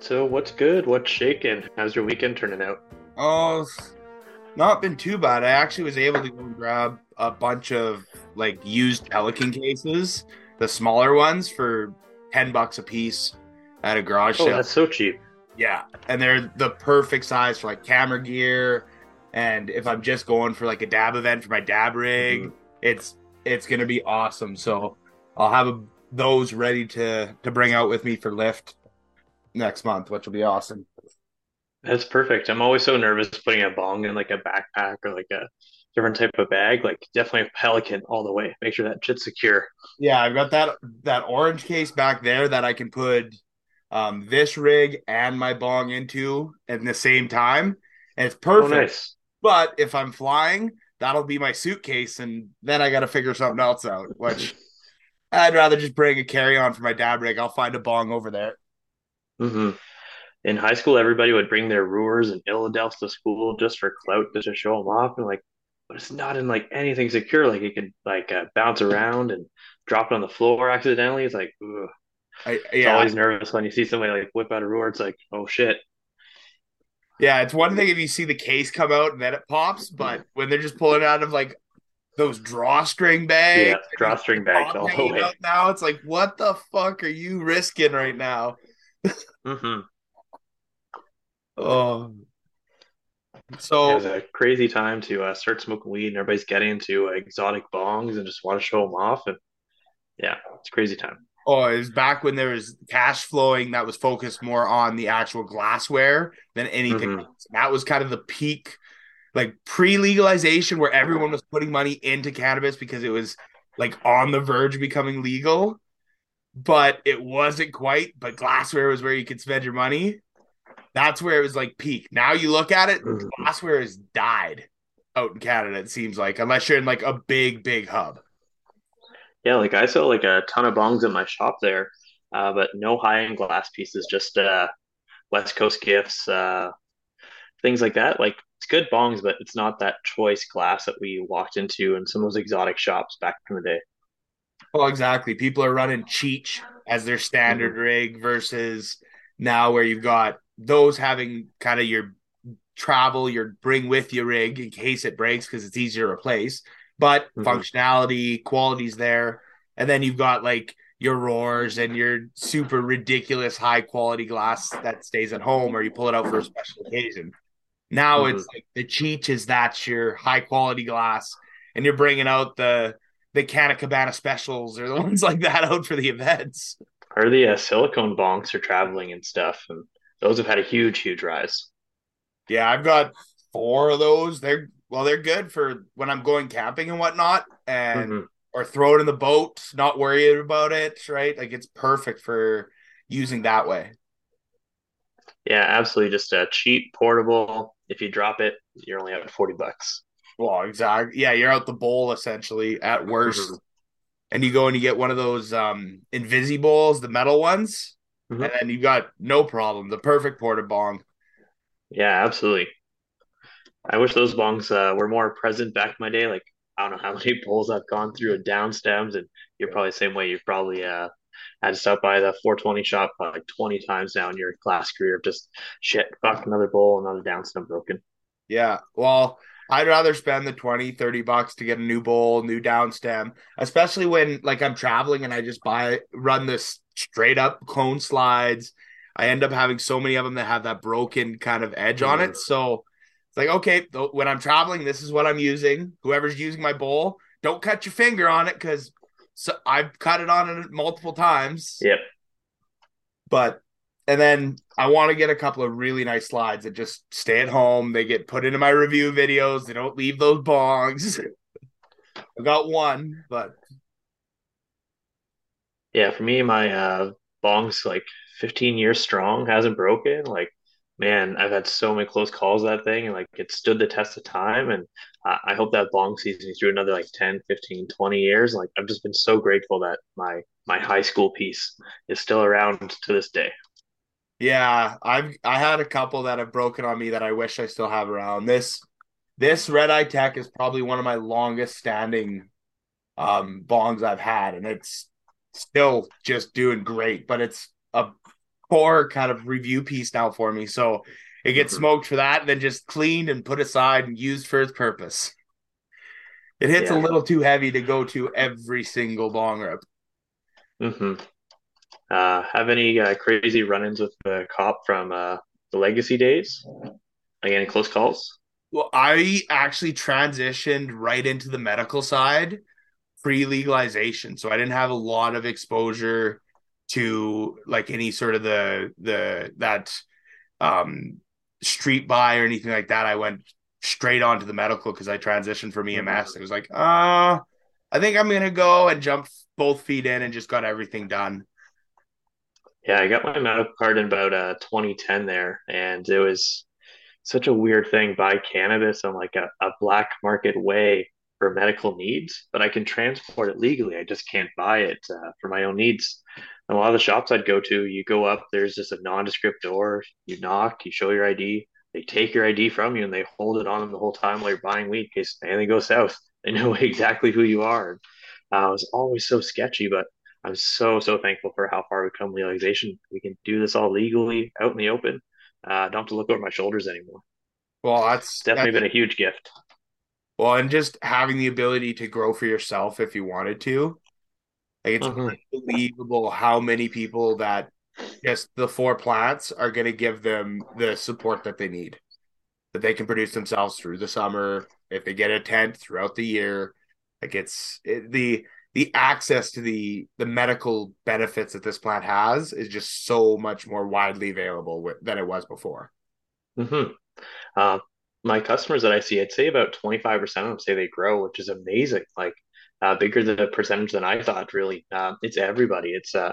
So, what's good? What's shaking? How's your weekend turning out? Oh, not been too bad. I actually was able to go and grab a bunch of like used Pelican cases, the smaller ones for 10 bucks a piece at a garage Oh, sale. that's so cheap. Yeah, and they're the perfect size for like camera gear and if I'm just going for like a dab event for my dab rig, Mhm. it's it's going to be awesome. So, I'll have a, those ready to to bring out with me for lift next month, which will be awesome. That's perfect. I'm always so nervous putting a bong in like a backpack or like a different type of bag. Like, definitely a Pelican all the way. Make sure that shit's secure. Yeah, I've got that that orange case back there that I can put um this rig and my bong into at the same time. And it's Oh, perfect. nice. But if I'm flying, that'll be my suitcase and then I gotta figure something else out, which I'd rather just bring a carry-on for my dab rig. I'll find a bong over there. Hmm In high school, everybody would bring their Brewers and Illadelphs to school just for clout, just to show them off. And like, but it's not in like anything secure. Like, it could like uh, bounce around and drop it on the floor accidentally. It's like, ugh. I, It's always nervous when you see somebody like whip out a Brewer. It's like, oh shit. yeah, it's one thing if you see the case come out and then it pops, but when they're just pulling out of like those drawstring bags Yeah, drawstring bags all the way. out now, it's like, what the fuck are you risking right now? Hmm Oh, Yeah, it was a crazy time to uh, start smoking weed, and everybody's getting into uh, exotic bongs and just want to show them off. And yeah, it's a crazy time. oh, it was back when there was cash flowing that was focused more on the actual glassware than anything hmm else. That was kind of the peak, like pre-legalization, where everyone was putting money into cannabis because it was like on the verge of becoming legal, but it wasn't quite. But glassware was where you could spend your money. That's where it was like peak. Now you look at it, hmm glassware has died out in Canada. It seems like unless you're in like a big, big hub. Yeah, like I sell like a ton of bongs in my shop there, uh, but no high-end glass pieces, just uh, West Coast gifts, uh, things like that. Like it's good bongs, but it's not that choice glass that we walked into in some of those exotic shops back in the day. Well, exactly. People are running Cheech as their standard hmm rig versus now where you've got those having kind of your travel, your bring with you rig in case it breaks because it's easier to replace. But hmm functionality, quality's there. And then you've got like your ROORs and your super ridiculous high quality glass that stays at home or you pull it out for a special occasion. Now hmm it's like the Cheech is that's your high quality glass, and you're bringing out the the Canna Cabana specials or the ones like that out for the events. Or the uh, silicone bonks for traveling and stuff, and those have had a huge, huge rise. Yeah, I've got four of those. They're well, they're good for when I'm going camping and whatnot, and hmm or throw it in the boat, not worried about it. Right, like it's perfect for using that way. Yeah, absolutely. Just a cheap, portable. If you drop it, you're only at 40 bucks. Well, exactly. Yeah, you're out the bowl essentially at worst, and you go and you get one of those um Invisi bowls, the metal ones, and hmm then you got no problem, the perfect porta bong. Yeah, absolutely. I wish those bongs uh, were more present back in my day. Like, I don't know how many bowls I've gone through and down stems, and you're probably the same way. You've probably uh, had to stop by the 420 shop like 20 times now in your class career of just shit, fuck, another bowl, another down stem broken. Yeah. Well, I'd rather spend the 20, 30 bucks to get a new bowl, new down stem, especially when like I'm traveling and I just buy run this straight up cone slides. I end up having so many of them that have that broken kind of edge on it. Mm. So it's like, okay, th- when I'm traveling, this is what I'm using. Whoever's using my bowl, don't cut your finger on it because so I've cut it on it multiple times. Yep. But and then I want to get a couple of really nice slides that just stay at home. They get put into my review videos. They don't leave those bongs. I got one, but Yeah, for me, my uh, bong's like 15 years strong, hasn't broken. Like, man, I've had so many close calls that thing, and like it stood the test of time. And uh, I hope that bong sees me through another like 10, 15, 20 years. Like, I've just been so grateful that my my high school piece is still around to this day. Yeah, I've I had a couple that have broken on me that I wish I still have around. This this Red Eye Tek is probably one of my longest standing um bongs I've had, and it's still just doing great. But it's a core kind of review piece now for me. So it gets mm-hmm. smoked for that, and then just cleaned and put aside and used for its purpose. It hits yeah. a little too heavy to go to every single bong rip. Mm-hmm. Uh, have any uh, crazy run-ins with the cop from uh, the legacy days? Like any close calls? Well, I actually transitioned right into the medical side pre legalization, so I didn't have a lot of exposure to like any sort of the the that um street buy or anything like that. I went straight on to the medical because I transitioned from EMS. It was like, uh, I think I'm gonna go and jump both feet in and just got everything done. Yeah, I got my medical card in about uh 2010 there, and it was such a weird thing. Buy cannabis on like a, a black market way for medical needs, but I can transport it legally. I just can't buy it uh, for my own needs. And a lot of the shops I'd go to, you go up, there's just a nondescript door. You knock, you show your ID. They take your ID from you and they hold it on them the whole time while you're buying weed in case anything goes south. They know exactly who you are. Uh, it was always so sketchy, but I'm so so thankful for how far we've come legalization. We can do this all legally out in the open. Uh, don't have to look over my shoulders anymore. Well, that's definitely that's, been a huge gift. Well, and just having the ability to grow for yourself if you wanted to. Like it's mm-hmm. unbelievable how many people that just the four plants are going to give them the support that they need, that they can produce themselves through the summer. If they get a tent throughout the year, like it's it, the the access to the the medical benefits that this plant has is just so much more widely available with, than it was before. Mm-hmm. Uh, my customers that I see, I'd say about 25% of them say they grow, which is amazing. Like uh, bigger the percentage than I thought, really. Uh, it's everybody. It's uh,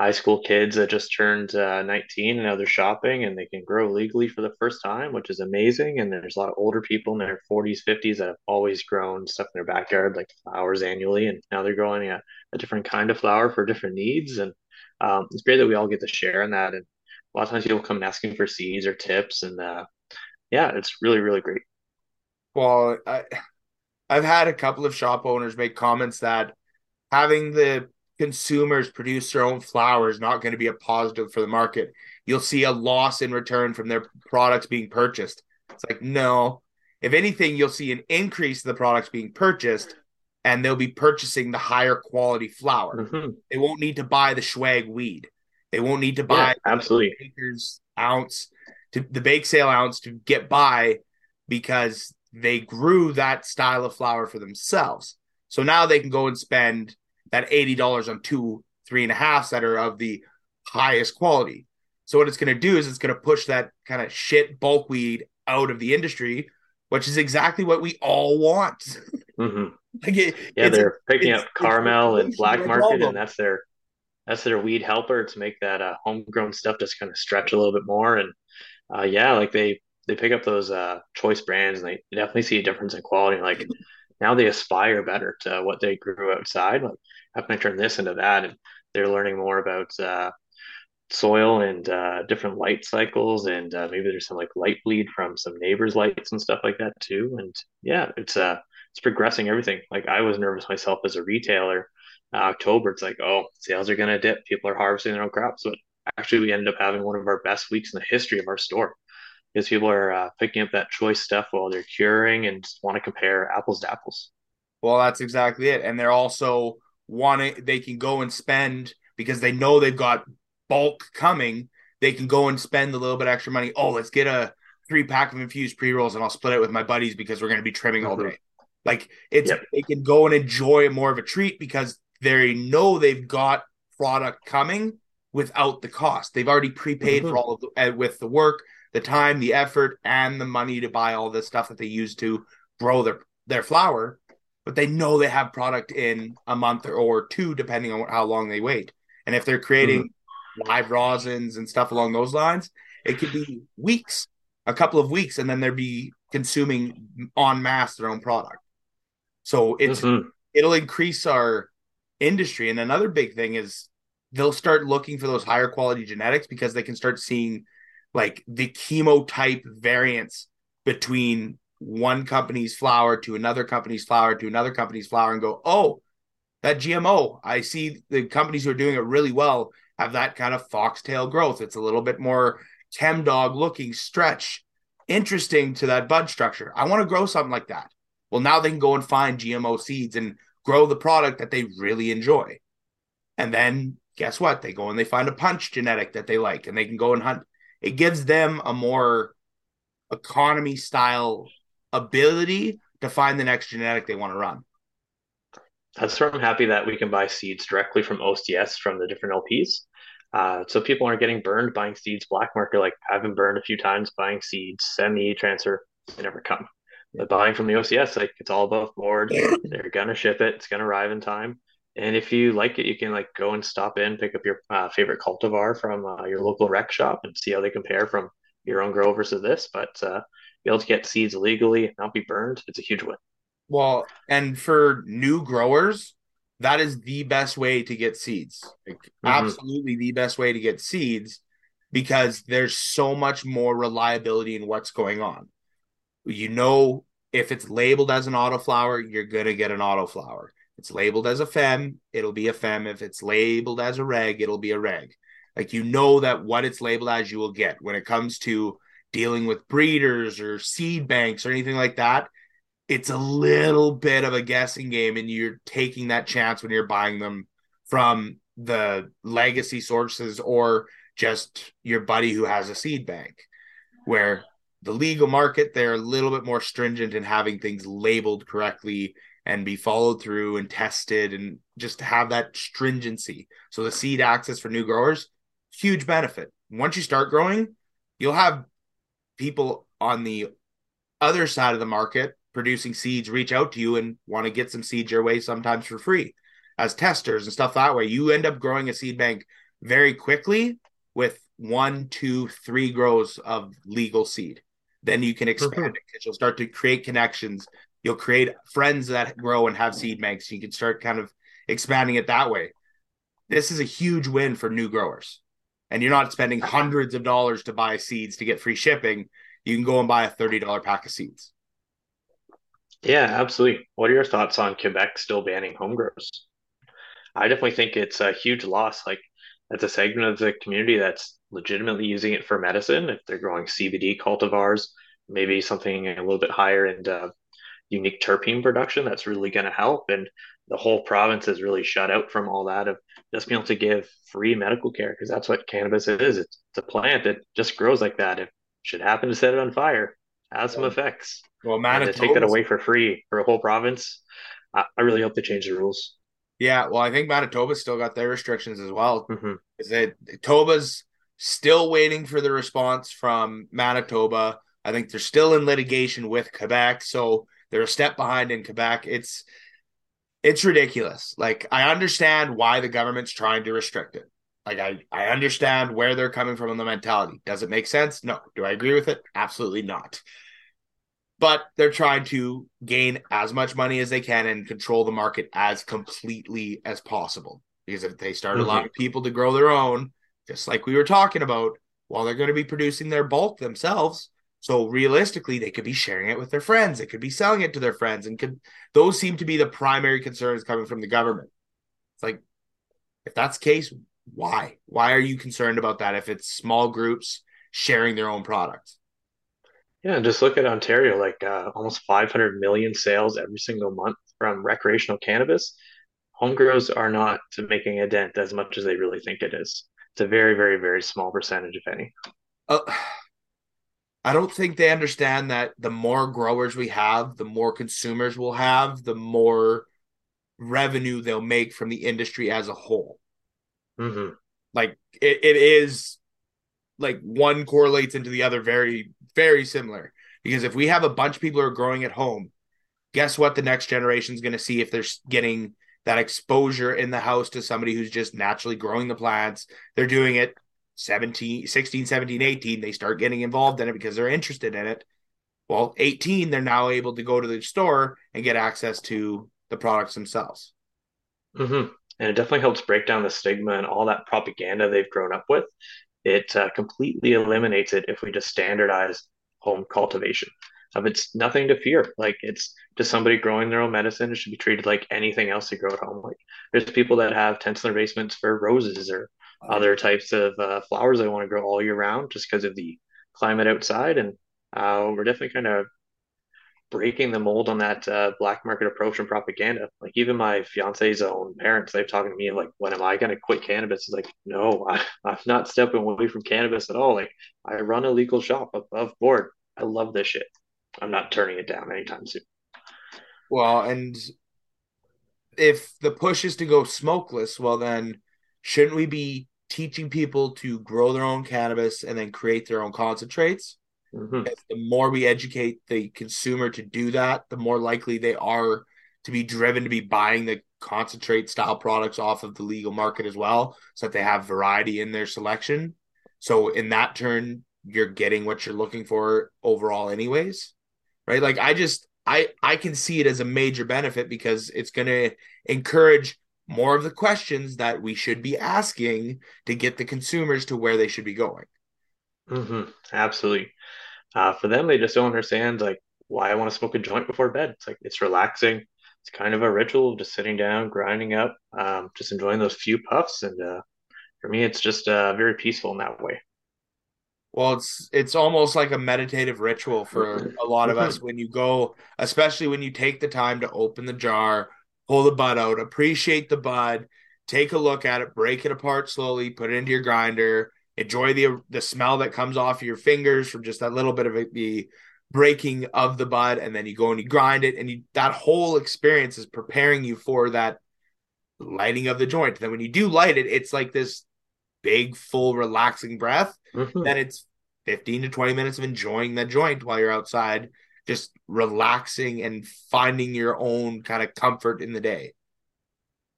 high school kids that just turned uh, 19 and now they're shopping and they can grow legally for the first time, which is amazing. And there's a lot of older people in their 40s, 50s that have always grown stuff in their backyard, like flowers annually. And now they're growing a, a different kind of flower for different needs. And um, it's great that we all get to share in that. And a lot of times people come asking for seeds or tips. And uh, yeah, it's really, really great. Well, I, I've had a couple of shop owners make comments that having the consumers produce their own flower is not going to be a positive for the market. You'll see a loss in return from their products being purchased. It's like, no. If anything, you'll see an increase in the products being purchased and they'll be purchasing the higher quality flower. Mm-hmm. They won't need to buy the swag weed. They won't need to buy yeah, absolutely acres ounce to the bake sale ounce to get by because they grew that style of flower for themselves. So now they can go and spend that $80 on two three and a halfs that are of the highest quality. So what it's going to do is it's going to push that kind of shit bulk weed out of the industry, which is exactly what we all want. Mm-hmm. like it, yeah, they're picking up Carmel and black market, and that's their that's their weed helper to make that uh, homegrown stuff just kind of stretch a little bit more. And uh, yeah, like they they pick up those uh, choice brands, and they definitely see a difference in quality. Like now they aspire better to what they grew outside. Like how can I turn this into that? And they're learning more about uh, soil and uh, different light cycles, and uh, maybe there's some like light bleed from some neighbors' lights and stuff like that too. And yeah, it's uh, it's progressing everything. Like I was nervous myself as a retailer. Uh, October, it's like, oh, sales are gonna dip. People are harvesting their own crops, but actually, we ended up having one of our best weeks in the history of our store because people are uh, picking up that choice stuff while they're curing and want to compare apples to apples. Well, that's exactly it, and they're also wanting they can go and spend because they know they've got bulk coming. They can go and spend a little bit extra money. Oh, let's get a three pack of infused pre rolls and I'll split it with my buddies because we're going to be trimming all day. Like it's yep. they can go and enjoy more of a treat because they know they've got product coming without the cost. They've already prepaid mm-hmm. for all of the, uh, with the work, the time, the effort, and the money to buy all the stuff that they use to grow their their flower but they know they have product in a month or two, depending on how long they wait. And if they're creating mm-hmm. live rosins and stuff along those lines, it could be weeks, a couple of weeks, and then they'll be consuming en masse their own product. So it's mm-hmm. it'll increase our industry. And another big thing is they'll start looking for those higher quality genetics because they can start seeing like the chemotype variants between one company's flower to another company's flower to another company's flower and go, oh, that GMO, I see the companies who are doing it really well have that kind of foxtail growth. It's a little bit more chem dog looking stretch, interesting to that bud structure. I want to grow something like that. Well, now they can go and find GMO seeds and grow the product that they really enjoy. And then guess what? They go and they find a punch genetic that they like and they can go and hunt. It gives them a more economy style ability to find the next genetic they want to run. That's where I'm happy that we can buy seeds directly from OCS from the different LPs. Uh, so people aren't getting burned buying seeds black market. Like I've been burned a few times buying seeds, send me transfer, they never come. But buying from the OCS, like it's all above board. They're gonna ship it. It's gonna arrive in time. And if you like it, you can like go and stop in, pick up your uh, favorite cultivar from uh, your local rec shop and see how they compare from your own grow versus this. But uh, be able to get seeds legally, not be burned, it's a huge win. Well, and for new growers, that is the best way to get seeds. Like, mm-hmm. Absolutely the best way to get seeds because there's so much more reliability in what's going on. You know, if it's labeled as an autoflower, you're going to get an autoflower. It's labeled as a fem, it'll be a fem. If it's labeled as a reg, it'll be a reg. Like you know that what it's labeled as, you will get. When it comes to dealing with breeders or seed banks or anything like that, it's a little bit of a guessing game, and you're taking that chance when you're buying them from the legacy sources or just your buddy who has a seed bank. Where the legal market, they're a little bit more stringent in having things labeled correctly and be followed through and tested and just have that stringency. So the seed access for new growers, huge benefit. Once you start growing, you'll have people on the other side of the market producing seeds reach out to you and want to get some seeds your way sometimes for free as testers and stuff that way. You end up growing a seed bank very quickly with one, two, three grows of legal seed. Then you can expand it because you'll start to create connections you'll create friends that grow and have seed banks. You can start kind of expanding it that way. This is a huge win for new growers. And you're not spending hundreds of dollars to buy seeds to get free shipping. You can go and buy a $30 pack of seeds. Yeah, absolutely. What are your thoughts on Quebec still banning home grows? I definitely think it's a huge loss. Like, that's a segment of the community that's legitimately using it for medicine. If they're growing CBD cultivars, maybe something a little bit higher and uh, unique terpene production that's really going to help. And the whole province is really shut out from all that of just being able to give free medical care because that's what cannabis is. It's, it's, a plant that just grows like that. If should happen to set it on fire, has some effects. Well, Manitoba to take that away for free for a whole province. I, I, really hope they change the rules. Yeah, well, I think Manitoba's still got their restrictions as well. Mm-hmm. Is that Toba's still waiting for the response from Manitoba? I think they're still in litigation with Quebec, so they're a step behind in Quebec. It's it's ridiculous. Like I understand why the government's trying to restrict it. Like I I understand where they're coming from in the mentality. Does it make sense? No. Do I agree with it? Absolutely not. But they're trying to gain as much money as they can and control the market as completely as possible. Because if they start mm-hmm. allowing people to grow their own, just like we were talking about, while they're going to be producing their bulk themselves, so realistically, they could be sharing it with their friends. They could be selling it to their friends, and could those seem to be the primary concerns coming from the government? It's like, if that's the case, why? Why are you concerned about that? If it's small groups sharing their own products? Yeah, just look at Ontario, like uh, almost 500 million sales every single month from recreational cannabis. Home grows are not making a dent as much as they really think it is. It's a very, very, very small percentage, if any. Uh, I don't think they understand that the more growers we have, the more consumers we'll have, the more revenue they'll make from the industry as a whole. Mm-hmm. Like it, it is like one correlates into the other very, very similar. Because if we have a bunch of people who are growing at home, guess what the next generation is going to see if they're getting that exposure in the house to somebody who's just naturally growing the plants. They're doing it 17, 16, 17, 18, they start getting involved in it because they're interested in it. Well, 18, they're now able to go to the store and get access to the products themselves. Mm-hmm. And it definitely helps break down the stigma and all that propaganda they've grown up with. It uh, completely eliminates it if we just standardize home cultivation. Of it's nothing to fear. Like it's just somebody growing their own medicine. It should be treated like anything else you grow at home. Like there's people that have tents in their basements for roses or other types of uh, flowers I want to grow all year round just because of the climate outside. And uh, we're definitely kind of breaking the mold on that uh, black market approach and propaganda. Like even my fiance's own parents, they've talking to me like, when am I going to quit cannabis? It's like, no, I, I'm not stepping away from cannabis at all. Like I run a legal shop above board. I love this shit. I'm not turning it down anytime soon. Well, and if the push is to go smokeless, well, then shouldn't we be teaching people to grow their own cannabis and then create their own concentrates? Mm-hmm. The more we educate the consumer to do that, the more likely they are to be driven to be buying the concentrate style products off of the legal market as well, so that they have variety in their selection. So in that turn, you're getting what you're looking for overall, anyways. Right? Like I just I I can see it as a major benefit because it's going to encourage more of the questions that we should be asking to get the consumers to where they should be going. Mm-hmm. Absolutely. Uh, for them, they just don't understand like why I want to smoke a joint before bed. It's like it's relaxing. It's kind of a ritual, of just sitting down, grinding up, um, just enjoying those few puffs. And uh, for me, it's just uh, very peaceful in that way. Well, it's it's almost like a meditative ritual for a lot of us when you go, especially when you take the time to open the jar, pull the bud out, appreciate the bud, take a look at it, break it apart slowly, put it into your grinder, enjoy the the smell that comes off your fingers from just that little bit of it, the breaking of the bud, and then you go and you grind it, and you that whole experience is preparing you for that lighting of the joint. Then when you do light it, it's like this big, full, relaxing breath. Mm-hmm. Then it's 15 to 20 minutes of enjoying the joint while you're outside, just relaxing and finding your own kind of comfort in the day.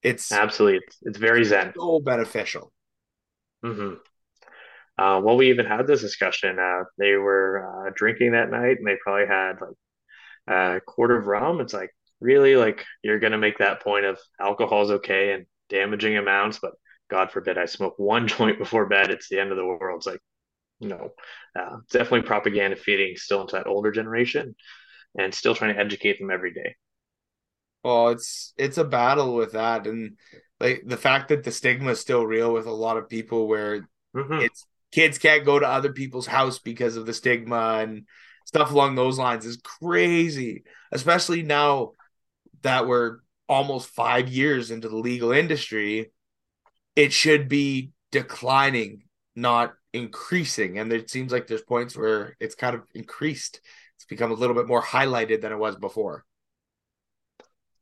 It's absolutely it's, it's very zen. So beneficial. Mm-hmm. Uh, well, we even had this discussion. Uh, they were uh, drinking that night, and they probably had like a quart of rum. It's like really like you're gonna make that point of alcohol is okay and damaging amounts, but God forbid I smoke one joint before bed. It's the end of the world. It's like no, uh, definitely propaganda feeding still into that older generation, and still trying to educate them every day. Well, it's it's a battle with that, and like the fact that the stigma is still real with a lot of people, where mm-hmm. it's kids can't go to other people's house because of the stigma and stuff along those lines is crazy, especially now that we're almost five years into the legal industry. It should be declining, not increasing. And it seems like there's points where it's kind of increased. It's become a little bit more highlighted than it was before.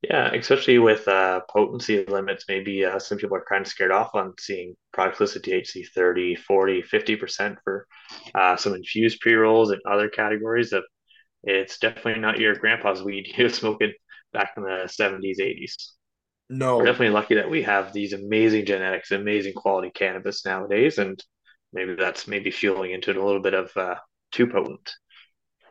Yeah, especially with uh, potency limits, maybe uh, some people are kind of scared off on seeing products listed THC 30, 40, 50% for uh, some infused pre rolls and other categories of it's definitely not your grandpa's weed he was smoking back in the 70s, 80s. No. We're definitely lucky that we have these amazing genetics, amazing quality cannabis nowadays. And maybe that's maybe fueling into it a little bit of uh, too potent.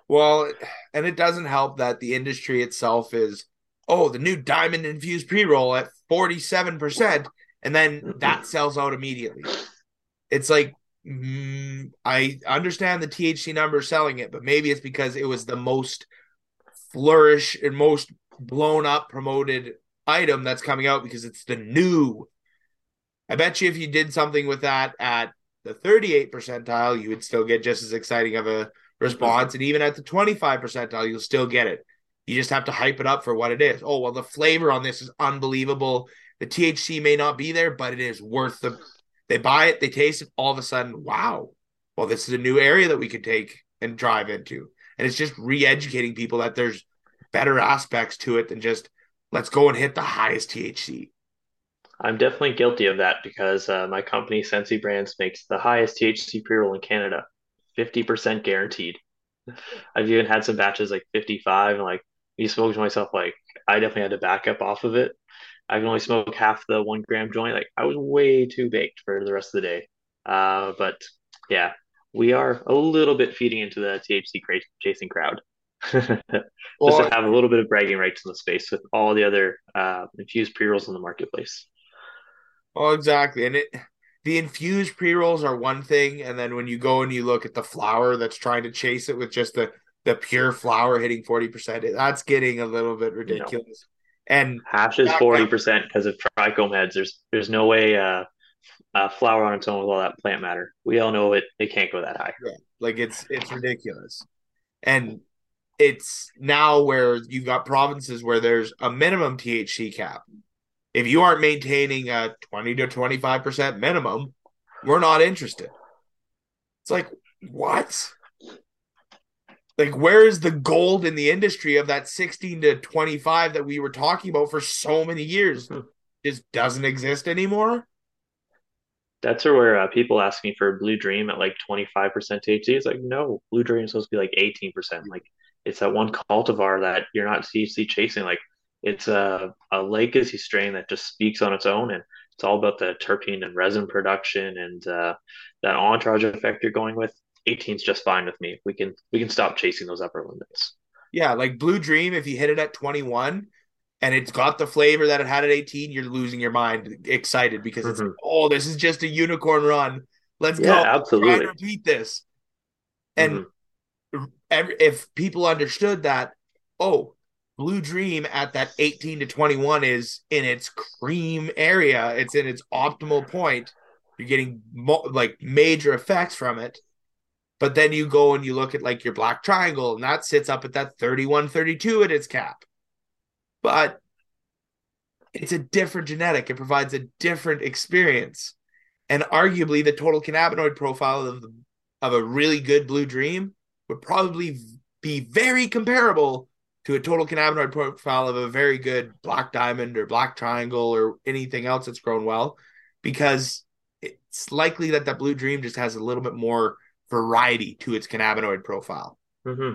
Well, and it doesn't help that the industry itself is oh, the new diamond infused pre roll at 47%, and then that sells out immediately. It's like, mm, I understand the THC number selling it, but maybe it's because it was the most flourish and most blown up promoted item that's coming out because it's the new. I bet you if you did something with that at the 38 percentile, you would still get just as exciting of a response. And even at the 25 percentile, you'll still get it. You just have to hype it up for what it is. Oh, well, the flavor on this is unbelievable. The THC may not be there, but it is worth the. They buy it, they taste it, all of a sudden, wow. Well, this is a new area that we could take and drive into. And it's just re educating people that there's better aspects to it than just let's go and hit the highest THC. I'm definitely guilty of that because uh, my company, Sensi Brands, makes the highest THC pre roll in Canada, 50% guaranteed. I've even had some batches like 55 and like you smoke to myself like I definitely had to back up off of it. I can only smoke half the one gram joint. Like I was way too baked for the rest of the day. Uh, but yeah, we are a little bit feeding into the THC chasing crowd. Just well, to have a little bit of bragging rights in the space with all the other uh, infused pre rolls in the marketplace. Oh, exactly. And it the infused pre rolls are one thing, and then when you go and you look at the flower that's trying to chase it with just the the pure flower hitting 40%. That's getting a little bit ridiculous. No. And hash is 40% because of trichome heads. There's there's no way uh uh, flower on its own with all that plant matter. We all know it it can't go that high. Yeah, like it's it's ridiculous, and it's now where you've got provinces where there's a minimum THC cap. If you aren't maintaining a twenty to twenty five percent minimum, we're not interested. It's like what? Like, where is the gold in the industry of that 16 to 25 that we were talking about for so many years? Hmm. Just doesn't exist anymore. That's where uh, people ask me for a Blue Dream at like 25% THC. It's like, no, Blue Dream is supposed to be like 18%. Like, it's that one cultivar that you're not THC chasing. Like, it's a, a legacy strain that just speaks on its own. And it's all about the terpene and resin production and uh, that entourage effect you're going with. 18 is just fine with me. We can we can stop chasing those upper limits. Yeah, like Blue Dream, if you hit it at 21 and it's got the flavor that it had at 18, you're losing your mind excited because it's Mhm. oh, this is just a unicorn run. Let's Yeah, go. Try absolutely. and repeat this. And Mhm. every, if people understood that, oh, Blue Dream at that 18 to 21 is in its cream area, it's in its optimal point. You're getting mo- like major effects from it. But then you go and you look at like your black triangle, and that sits up at that 31, 32 at its cap. But it's a different genetic, it provides a different experience. And arguably, the total cannabinoid profile of, of a really good Blue Dream would probably be very comparable to a total cannabinoid profile of a very good black diamond or black triangle or anything else that's grown well because it's likely that that blue dream just has a little bit more variety to its cannabinoid profile hmm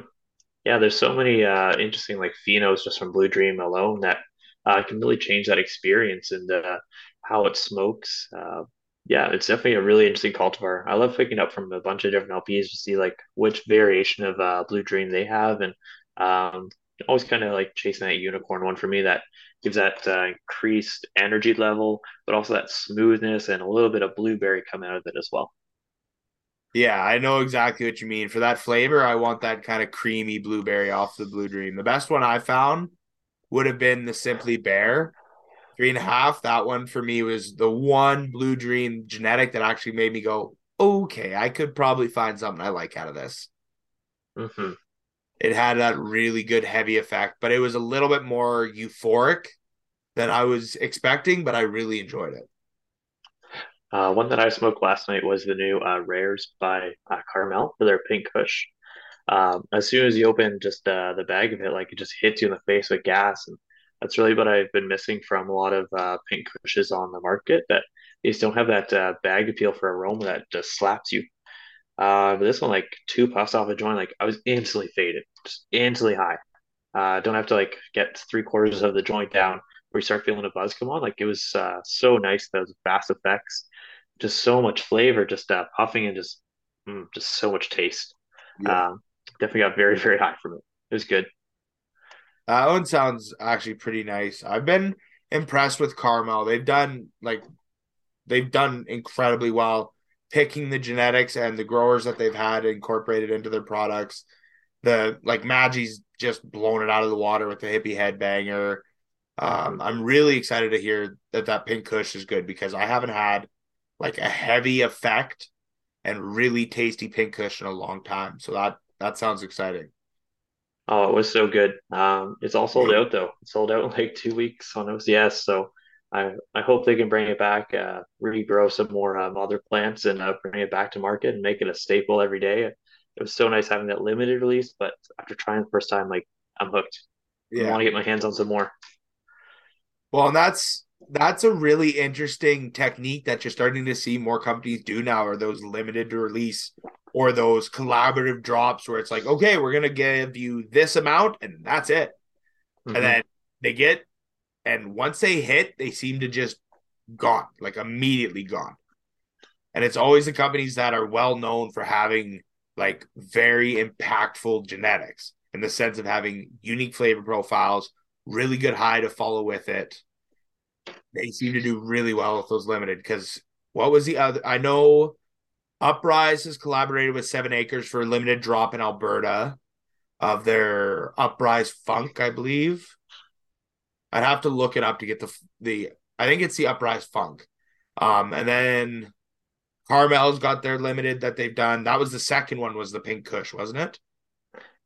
Yeah, there's so many uh, interesting like phenos just from Blue Dream alone that uh, can really change that experience and uh, how it smokes. Uh, yeah, it's definitely a really interesting cultivar. I love picking up from a bunch of different LPs to see like which variation of uh, Blue Dream they have, and um, always kind of like chasing that unicorn one for me that gives that uh, increased energy level, but also that smoothness and a little bit of blueberry coming out of it as well. yeah i know exactly what you mean. For that flavor i want that kind of creamy blueberry off the blue dream. The best one i found would have been the Simply Bare three and a half that one for me was the one blue dream genetic that actually made me go okay i could probably find something i like out of this. Hmm it had that really good heavy effect, but it was a little bit more euphoric than I was expecting, but I really enjoyed it. Uh, one that I smoked last night was the new uh, Rares by uh, Carmel for their Pink Kush. Um, as soon as you open just the bag of it, like it just hits you in the face with gas, and that's really what I've been missing from a lot of uh, Pink Kushes on the market. That they just don't have that uh, bag appeal for aroma that just slaps you. Uh, but this one, like two puffs off a joint, like I was instantly faded, just instantly high. Uh, don't have to like get three quarters of the joint down where you start feeling a buzz come on. Like it was uh, so nice, those fast effects, just so much flavor, just uh, puffing and just mm, just so much taste. Yeah. Um, definitely got very very high from it. It was good. That one sounds actually pretty nice. I've been impressed with Carmel. They've done like they've done incredibly well picking the genetics and the growers that they've had incorporated into their products. The like Magi's just blown it out of the water with the hippie headbanger. Um, I'm really excited to hear that that pink kush is good because I haven't had like a heavy effect and really tasty pink kush in a long time. So that that sounds exciting. Oh, it was so good. Um, it's all sold out though. It sold out in like two weeks on OCS. So I I hope they can bring it back, uh, regrow some more um, other plants and uh, bring it back to market and make it a staple every day. It was so nice having that limited release, but after trying the first time, like I'm hooked. I want to get my hands on some more. Well, and that's that's a really interesting technique that you're starting to see more companies do now are those limited release or those collaborative drops where it's like, okay, we're gonna give you this amount and that's it. Mhm. And then they get and once they hit, they seem to just gone, like immediately gone. And it's always the companies that are well known for having like very impactful genetics in the sense of having unique flavor profiles, really good high to follow with it. They seem to do really well with those limited because what was the other? I know Uprise has collaborated with Seven Acres for a limited drop in Alberta of their Uprise Funk, I believe. I'd have to look it up to get the the. I think it's the Uprise Funk, Um, and then Carmel's got their limited that they've done. That was the second one, was the Pink Kush, wasn't it?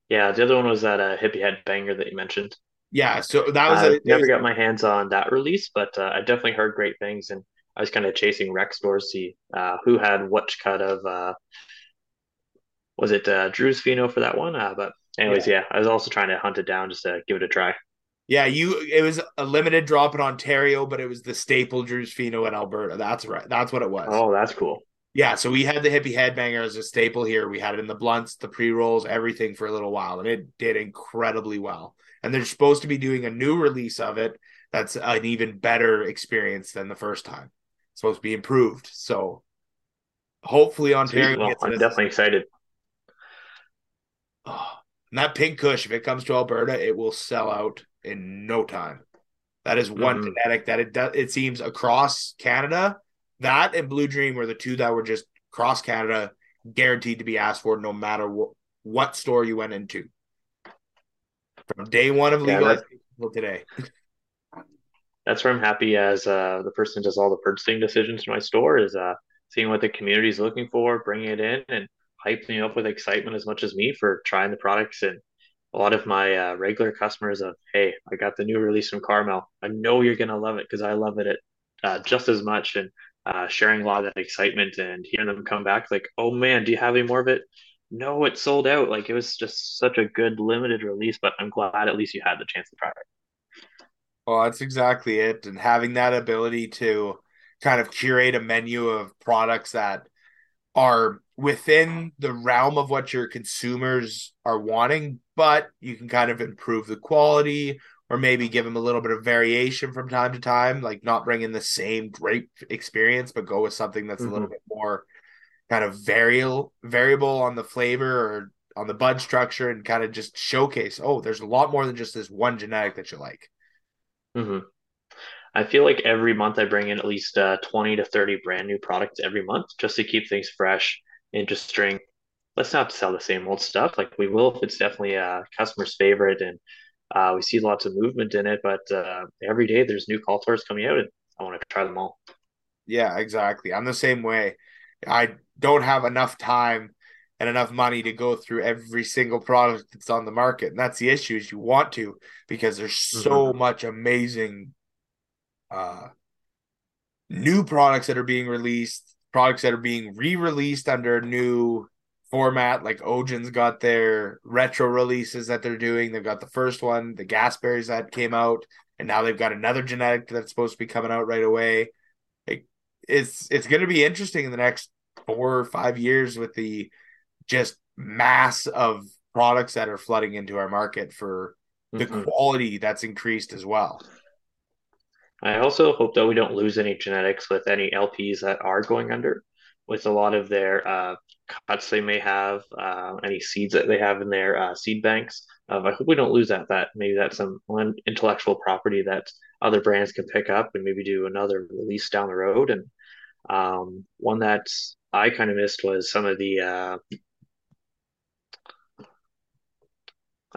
Yeah, the other one was that uh, hippie head banger that you mentioned. Yeah, so that was I a, never was, got my hands on that release, but uh, I definitely heard great things, and I was kind of chasing rec stores to see uh, who had which cut of uh, was it uh, Drew's Fino for that one? Uh, but anyways, yeah. yeah, I was also trying to hunt it down just to give it a try. Yeah, you it was a limited drop in Ontario, but it was the staple Drew's Fino in Alberta. That's right. That's what it was. Oh, that's cool. Yeah, so we had the hippie headbanger as a staple here. We had it in the blunts, the pre rolls, everything for a little while, and it did incredibly well. And they're supposed to be doing a new release of it that's an even better experience than the first time. It's supposed to be improved. So hopefully Ontario well, I'm definitely excited. Oh, and that pink kush, if it comes to Alberta, it will sell out in no time. That is one mm-hmm. genetic that it does. It seems across Canada, that and Blue Dream were the two that were just cross Canada guaranteed to be asked for, no matter what, what store you went into. From day one of legalization yeah, today. That's where I'm happy as uh, the person who does all the purchasing decisions in my store is uh, seeing what the community is looking for, bringing it in, and hyping me up with excitement as much as me for trying the products and a lot of my uh, regular customers of hey i got the new release from carmel. I know you're going to love it because i love it uh, just as much and uh, sharing a lot of that excitement and hearing them come back like oh man do you have any more of it? No it sold out. Like it was just such a good limited release but i'm glad at least you had the chance to try it. Well that's exactly it and having that ability to kind of curate a menu of products that are within the realm of what your consumers are wanting, but you can kind of improve the quality or maybe give them a little bit of variation from time to time, like not bring in the same great experience, but go with something that's mm-hmm. a little mm-hmm. bit more kind of variable variable on the flavor or on the bud structure and kind of just showcase, oh, there's a lot more than just this one genetic that you like. Mm-hmm. I feel like every month I bring in at least uh, 20 to 30 brand new products every month just to keep things fresh, interesting. Let's not sell the same old stuff. Like we will if it's definitely a customer's favorite and uh, we see lots of movement in it. But uh, every day there's new cultivars coming out and I want to try them all. Yeah, exactly. I'm the same way. I don't have enough time and enough money to go through every single product that's on the market. And that's the issue is you want to because there's so mm-hmm. much amazing uh, new products that are being released, products that are being re-released under a new format. Like Ojan's got their retro releases that they're doing. They've got the first one, the Gasberries that came out, and now they've got another genetic that's supposed to be coming out right away. It, it's it's going to be interesting in the next four or five years with the just mass of products that are flooding into our market for the mm-hmm. quality that's increased as well. I also hope that we don't lose any genetics with any LPs that are going under, with a lot of their uh, cuts they may have, uh, any seeds that they have in their uh, seed banks. Um, I hope we don't lose that. That maybe that's some intellectual property that other brands can pick up and maybe do another release down the road. And um, one that I kind of missed was some of the uh,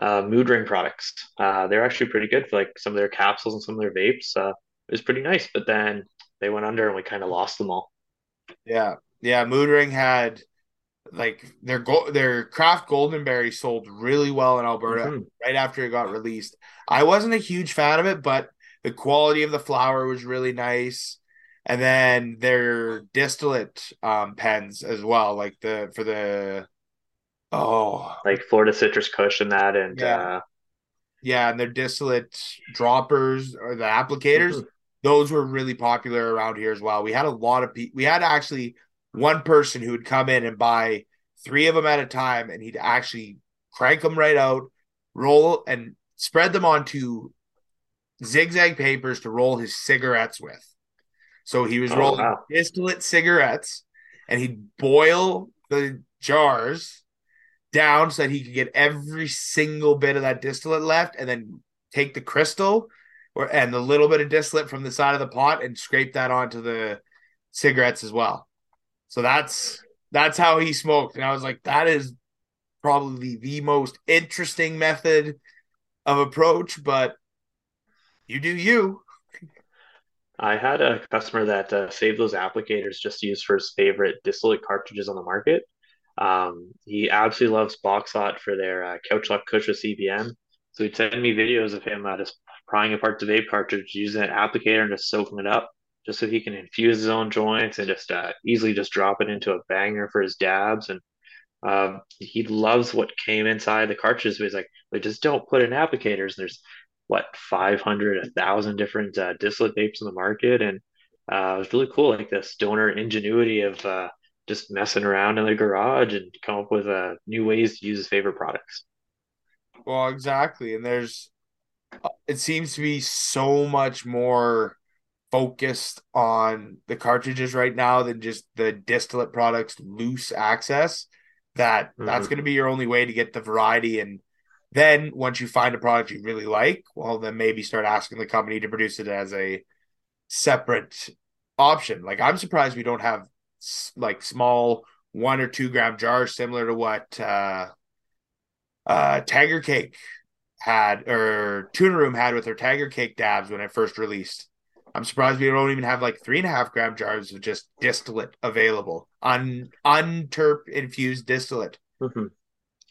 uh, mood ring products. Uh, they're actually pretty good for like some of their capsules and some of their vapes. Uh, was pretty nice. But then they went under and we kind of lost them all. Yeah, yeah. Mood Ring had like their go- their craft goldenberry sold really well in Alberta mm-hmm. right after it got released. I wasn't a huge fan of it, but the quality of the flower was really nice. And then their distillate um, pens as well, like the for the oh like Florida Citrus Kush and that and yeah. Uh, yeah, and their distillate droppers or the applicators. Mm-hmm those were really popular around here as well. We had a lot of people. We had actually one person who would come in and buy three of them at a time, and he'd actually crank them right out, roll and spread them onto zigzag papers to roll his cigarettes with. So he was oh, rolling wow. distillate cigarettes, and he'd boil the jars down so that he could get every single bit of that distillate left, and then take the crystal or and a little bit of distillate from the side of the pot and scrape that onto the cigarettes as well. So that's that's how he smoked. And I was like, that is probably the most interesting method of approach, but you do you. I had a customer that uh, saved those applicators just to use for his favorite distillate cartridges on the market. Um, he absolutely loves Boxhot for their uh, Couch Lock Kush with. So he'd send me videos of him uh, just prying apart the vape cartridge, using an applicator and just soaking it up, just so he can infuse his own joints and just uh, easily just drop it into a banger for his dabs. And uh, he loves what came inside the cartridges. But he's like, they just don't put in applicators. There's what 500, a thousand different uh, distillate vapes in the market, and uh, it was really cool. Like the stoner ingenuity of uh, just messing around in the garage and come up with uh, new ways to use his favorite products. Well, exactly. And there's, it seems to be so much more focused on the cartridges right now than just the distillate products loose access that mm-hmm. that's going to be your only way to get the variety and then once you find a product you really like well then maybe start asking the company to produce it as a separate option like i'm surprised we don't have like small one or two gram jars similar to what uh uh tiger cake had or tuna room had with their tiger cake dabs when it first released i'm surprised we don't even have like three and a half gram jars of just distillate available un unterp infused distillate mm-hmm.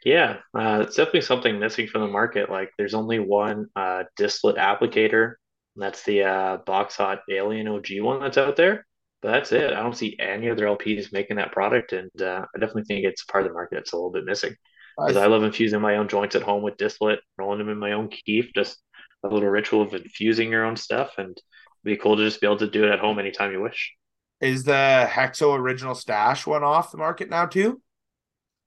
yeah uh, it's definitely something missing from the market like there's only one uh, distillate applicator that's the uh, Boxhot Alien OG one that's out there but that's it. I don't see any other LPs making that product, and uh, I definitely think it's part of the market that's a little bit missing. Because I, I, love infusing my own joints at home with distillate, rolling them in my own keef, just a little ritual of infusing your own stuff, and be cool to just be able to do it at home anytime you wish. Is the Hexo original stash one off the market now too?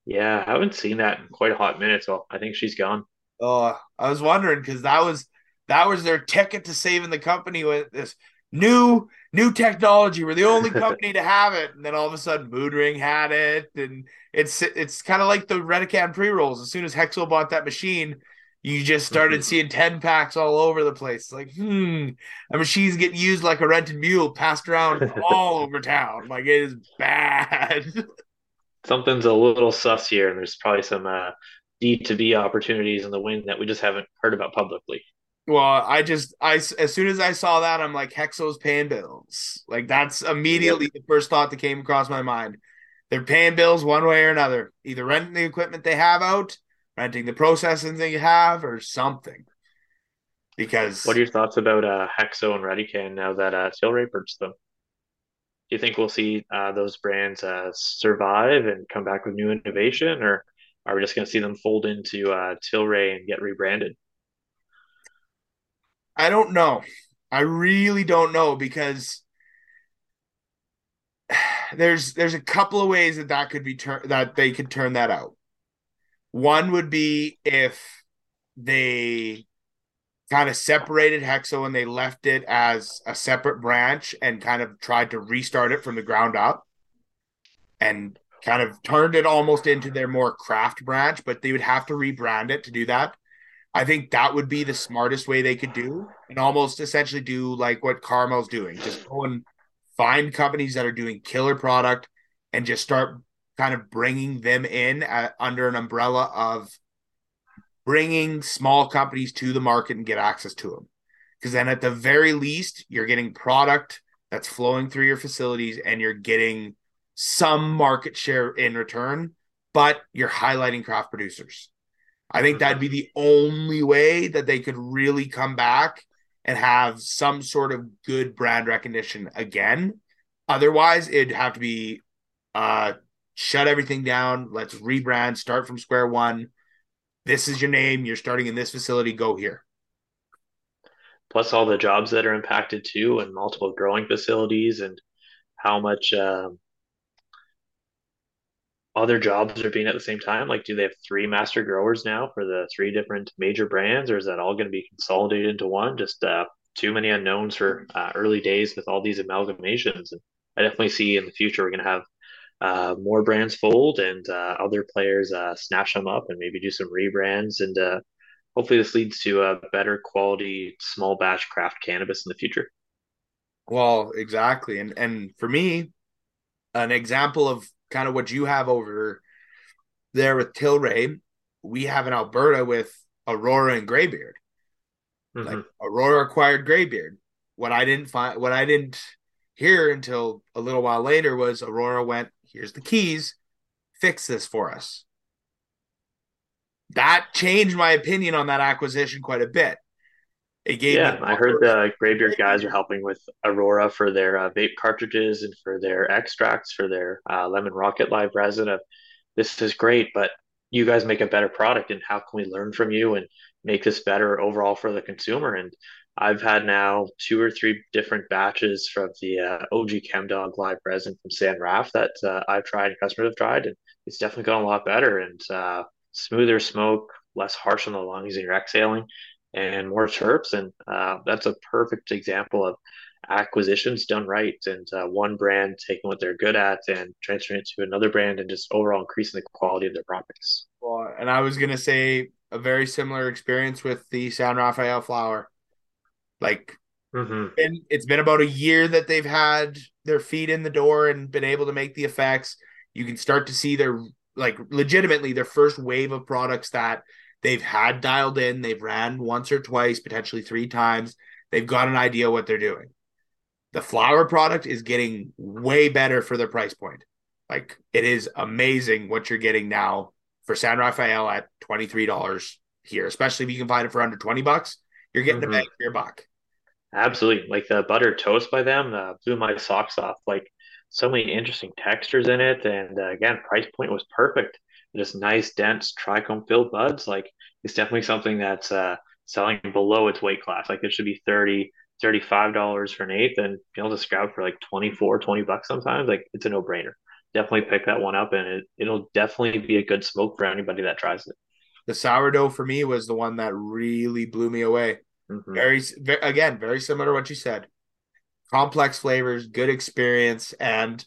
Yeah, I haven't seen that in quite a hot minute, so I think she's gone. Oh, I was wondering because that was that was their ticket to saving the company with this new new technology. We're the only company to have it. And then all of a sudden, Mood Ring had it, and it's it's kind of like the Redecan pre rolls. As soon as Hexo bought that machine, you just started mm-hmm. seeing ten packs all over the place. Like, hmm, a machine's getting used like a rented mule, passed around all over town. Like it is bad. Something's a little sus here, and there's probably some uh, D to B opportunities in the wind that we just haven't heard about publicly. Well, I just I as soon as I saw that, I'm like Hexo's paying bills. Like that's immediately the first thought that came across my mind. They're paying bills one way or another, either renting the equipment they have out, renting the processing they have, or something. Because what are your thoughts about uh, Hexo and Redecan now that uh, Tilray purchased them? Do you think we'll see uh, those brands uh, survive and come back with new innovation, or are we just going to see them fold into uh, Tilray and get rebranded? I don't know. I really don't know because there's there's a couple of ways that that could be turned that they could turn that out. One would be if they kind of separated Hexo and they left it as a separate branch and kind of tried to restart it from the ground up and kind of turned it almost into their more craft branch, but they would have to rebrand it to do that. I think that would be the smartest way they could do and almost essentially do like what Carmel's doing. Just go and find companies that are doing killer product and just start kind of bringing them in at, under an umbrella of bringing small companies to the market and get access to them. Because then at the very least, you're getting product that's flowing through your facilities and you're getting some market share in return, but you're highlighting craft producers. I think that'd be the only way that they could really come back and have some sort of good brand recognition again. Otherwise, it'd have to be uh, shut everything down. Let's rebrand, start from square one. This is your name. You're starting in this facility. Go here. Plus, all the jobs that are impacted too, and multiple growing facilities, and how much um, other jobs are being at the same time? Like, do they have three master growers now for the three different major brands, or is that all going to be consolidated into one? Just uh, too many unknowns for uh, early days with all these amalgamations. And I definitely see in the future we're going to have uh, more brands fold and uh, other players uh, snatch them up and maybe do some rebrands. And uh, hopefully, this leads to a better quality small batch craft cannabis in the future. Well, exactly. And and for me, an example of kind of what you have over there with Tilray, we have in Alberta with Aurora and Greybeard. Mm-hmm. Like Aurora acquired Greybeard. what I didn't find, what I didn't hear until a little while later was Aurora went, here's the keys, fix this for us. That changed my opinion on that acquisition quite a bit. It gave yeah, I heard the Greybeard guys are helping with Aurora for their uh, vape cartridges and for their extracts for their uh, lemon rocket live resin. Of this is great, but you guys make a better product, and how can we learn from you and make this better overall for the consumer? And I've had now two or three different batches from the uh, OG Chemdawg live resin from San Raf that uh, I've tried and customers have tried, and it's definitely gone a lot better and uh, smoother smoke, less harsh on the lungs, and you're exhaling and more terps. And uh, that's a perfect example of acquisitions done right and uh, one brand taking what they're good at and transferring it to another brand and just overall increasing the quality of their products. Well, and I was going to say a very similar experience with the San Rafael flower. Like, mm-hmm. and it's been about a year that they've had their feet in the door and been able to make the effects. You can start to see their like legitimately their first wave of products that they've had dialed in. They've ran once or twice, potentially three times. They've got an idea what they're doing. The flower product is getting way better for their price point. Like it is amazing what you're getting now for San Rafael at $23 here, especially if you can find it for under 20 bucks. You're getting mm-hmm. a bang for your buck. Absolutely. Like the buttered toast by them uh, blew my socks off. Like so many interesting textures in it. And uh, again, price point was perfect just nice, dense trichome filled buds, like it's definitely something that's uh, selling below its weight class. Like it should be 30 $35 for an eighth and be able to scout for like 24, 20 bucks sometimes. Like it's a no brainer. Definitely pick that one up and it, it'll definitely be a good smoke for anybody that tries it. The sourdough for me was the one that really blew me away. Mm-hmm. Very, very, again, very similar to what you said. Complex flavors, good experience, and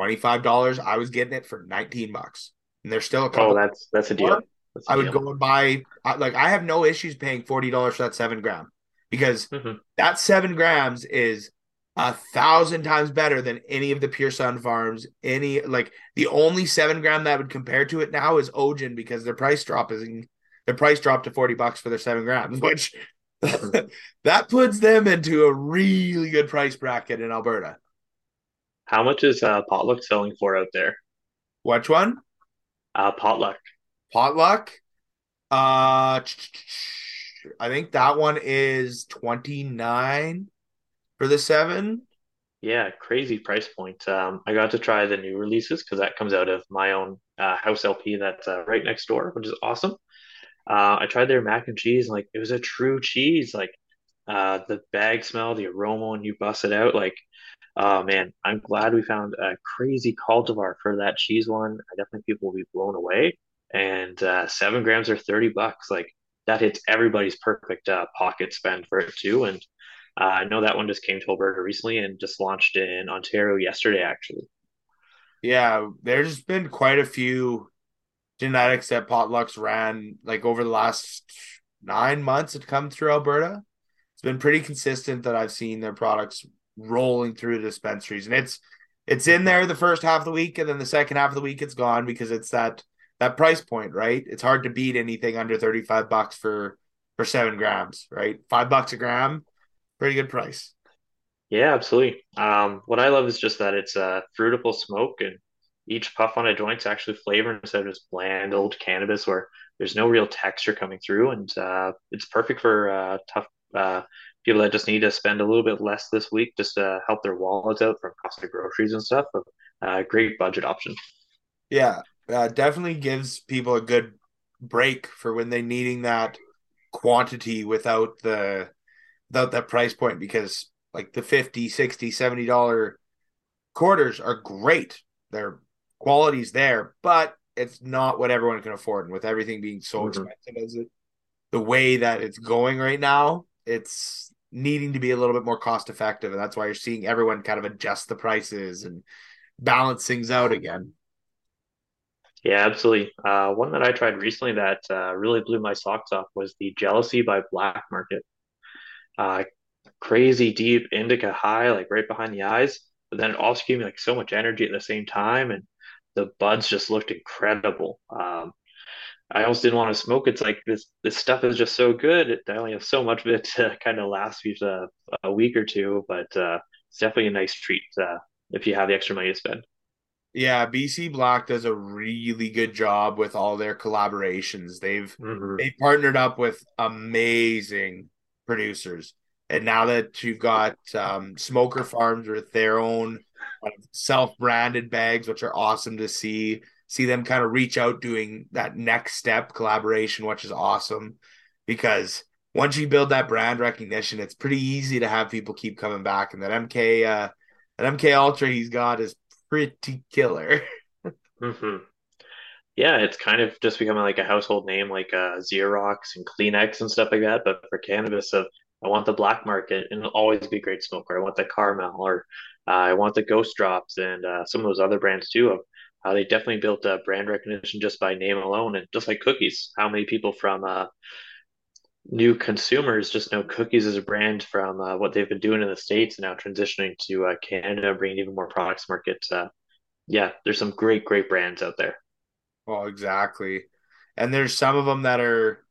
$25. I was getting it for 19 bucks and there's still a couple. Oh, that's that's a deal. That's a I would go and buy like I have no issues paying forty dollars for that seven gram because mm-hmm. that seven grams is a thousand times better than any of the Pure Sunfarms. Any like the only seven gram that would compare to it now is Ogen because their price drop is their price dropped to forty bucks for their seven grams, which that puts them into a really good price bracket in Alberta. How much is uh, potluck selling for out there? Which one? Uh, potluck. Potluck. Uh, I think that one is twenty nine for the seven. Yeah, crazy price point. Um, I got to try the new releases because that comes out of my own uh, house LP that's uh, right next door, which is awesome. Uh, I tried their mac and cheese, and like it was a true cheese. Like uh, the bag smell, the aroma when you bust it out, like oh man, I'm glad we found a crazy cultivar for that cheese one. I definitely people will be blown away. And uh, seven grams or 30 bucks. Like that hits everybody's perfect uh, pocket spend for it too. And uh, I know that one just came to Alberta recently and just launched in Ontario yesterday, actually. Yeah, there's been quite a few genetics that Potlucks ran like over the last nine months that come through Alberta. It's been pretty consistent that I've seen their products rolling through the dispensaries, and it's it's in there the first half of the week, and then the second half of the week it's gone because it's that that price point, right? It's hard to beat anything under thirty five bucks for for seven grams, right? Five bucks a gram, pretty good price. Yeah, absolutely. Um, what I love is just that it's a fruitable smoke, and each puff on a joint's actually flavored instead of just bland old cannabis where there's no real texture coming through, and uh, it's perfect for uh, tough uh, people that just need to spend a little bit less this week just to help their wallets out from cost of groceries and stuff. A uh, great budget option. Yeah, uh, definitely gives people a good break for when they're needing that quantity without the without that price point because like the 50 60 70 dollar quarters are great their quality's there but it's not what everyone can afford and with everything being so mm-hmm. expensive as it the way that it's going right now it's needing to be a little bit more cost effective, and that's why you're seeing everyone kind of adjust the prices and balance things out again. Yeah, absolutely. Uh, one that I tried recently that uh, really blew my socks off was the Jealousy by Black Market. Uh, crazy deep indica high, like right behind the eyes, but then it also gave me like so much energy at the same time, and the buds just looked incredible. Um, I almost didn't want to smoke. It's like this this stuff is just so good. I only have so much of it to kind of last me a, a week or two, but uh, it's definitely a nice treat uh, if you have the extra money to spend. Yeah, BC Black does a really good job with all their collaborations. They've hmm they partnered up with amazing producers. And now that you've got um, Smoker Farms with their own self-branded bags, which are awesome to see, see them kind of reach out doing that next step collaboration, which is awesome because once you build that brand recognition, it's pretty easy to have people keep coming back. And that MK uh that MK Ultra he's got is pretty killer. hmm Yeah, it's kind of just becoming like a household name, like uh, Xerox and Kleenex and stuff like that. But for cannabis, of I want the black market, and it'll always be great smoker. I want the Carmel, or uh, I want the Ghost Drops, and uh, some of those other brands too. Of how they definitely built uh, brand recognition just by name alone, and just like cookies, how many people from uh, new consumers just know cookies as a brand from uh, what they've been doing in the states, and now transitioning to uh, Canada, bringing even more products market. Uh, yeah, there's some great, great brands out there. Well, exactly. And there's some of them that are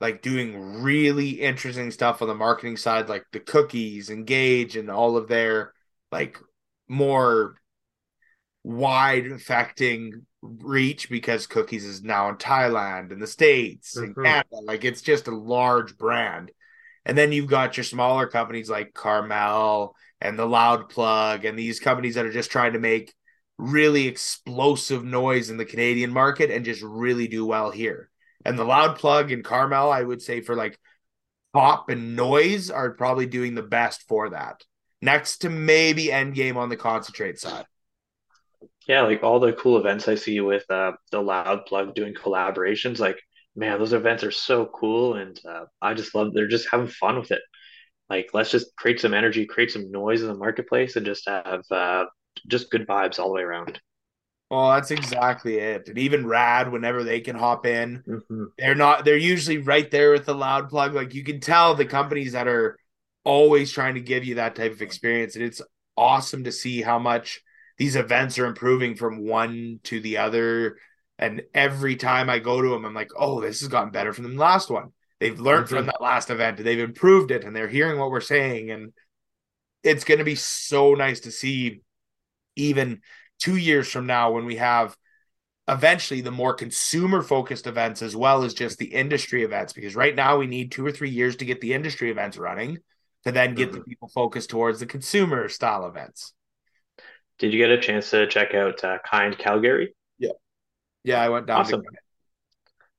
like doing really interesting stuff on the marketing side, like the cookies, Engage, and all of their like more wide affecting reach because cookies is now in Thailand and the States and hmm Canada. Like it's just a large brand. And then you've got your smaller companies like Carmel and the Loud Plug and these companies that are just trying to make really explosive noise in the Canadian market and just really do well here. And the Loud Plug and Carmel, I would say for like pop and noise are probably doing the best for that. Next to maybe Endgame on the concentrate side. Yeah, like all the cool events I see with uh, the Loud Plug doing collaborations, like man, those events are so cool, and uh, I just love they're just having fun with it. Like let's just create some energy, create some noise in the marketplace, and just have uh, just good vibes all the way around. Well, that's exactly it. And even Rad, whenever they can hop in, hmm they're not they're usually right there with the loud plug. Like you can tell the companies that are always trying to give you that type of experience. And it's awesome to see how much these events are improving from one to the other. And every time I go to them, I'm like, oh, this has gotten better from the last one. They've learned from hmm that last event and they've improved it and they're hearing what we're saying. And it's going to be so nice to see even two years from now when we have eventually the more consumer focused events as well as just the industry events because right now we need two or three years to get the industry events running to then get the hmm people focused towards the consumer style events Did you get a chance to check out uh, Kind Calgary? yeah yeah i went down Awesome.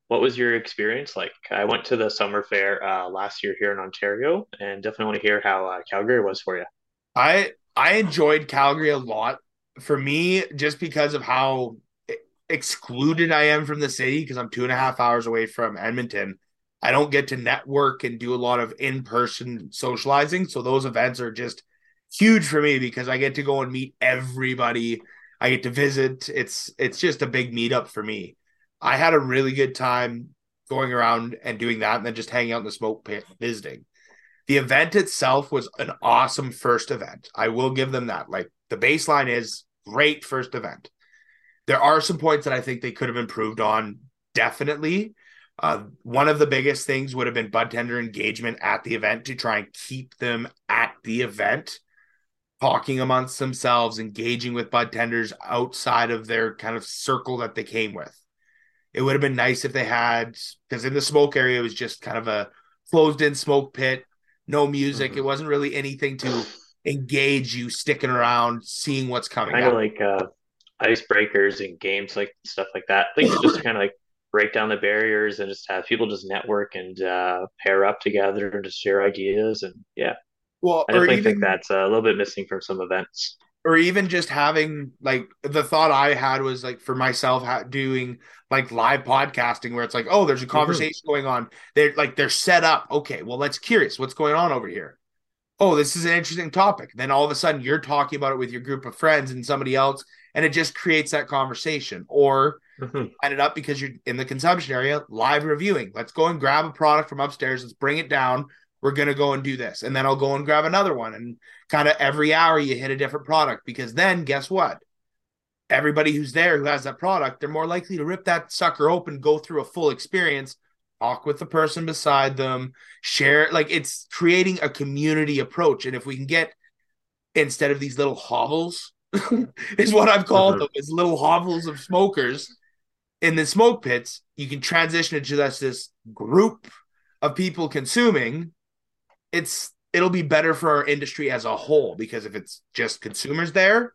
What was your experience like? I went to the summer fair uh, last year here in Ontario, and definitely want to hear how uh, Calgary was for you. i i enjoyed calgary a lot for me just because of how excluded i am from the city because i'm two and a half hours away from edmonton i don't get to network and do a lot of in-person socializing so those events are just huge for me because I get to go and meet everybody. I get to visit. It's it's just a big meetup for me. I had a really good time going around and doing that and then just hanging out in the smoke pit visiting. The event itself was an awesome first event. I will give them that. Like the baseline is great first event. There are some points that I think they could have improved on definitely. Uh, one of the biggest things would have been bud tender engagement at the event to try and keep them at the event talking amongst themselves, engaging with bud tenders outside of their kind of circle that they came with. It would have been nice if they had, because in the smoke area, it was just kind of a closed in smoke pit, no music. It hmm wasn't really anything to engage you sticking around, seeing what's coming Kind of like uh, icebreakers and games like stuff like that. Things just kind of like break down the barriers and just have people just network and uh, pair up together and just share ideas. And yeah, Well, I definitely think that's uh, a little bit missing from some events. or even just having like the thought I had was like for myself doing like live podcasting where it's like, oh, there's a hmm conversation going on. They're like they're set up. Okay, well, let's curious what's going on over here. Oh, this is an interesting topic. Then all of a sudden you're talking about it with your group of friends and somebody else, and it just creates that conversation. Or hmm line it up because you're in the consumption area, live reviewing. Let's go and grab a product from upstairs. Let's bring it down. We're going to go and do this. And then I'll go and grab another one. And kind of every hour you hit a different product because then guess what? everybody who's there who has that product, they're more likely to rip that sucker open, go through a full experience, talk with the person beside them, share like it's creating a community approach. And if we can get instead of these little hovels, is what I've called mm-hmm. them, is little hovels of smokers in the smoke pits, you can transition it to this, this group of people consuming. It's it'll be better for our industry as a whole because if it's just consumers there,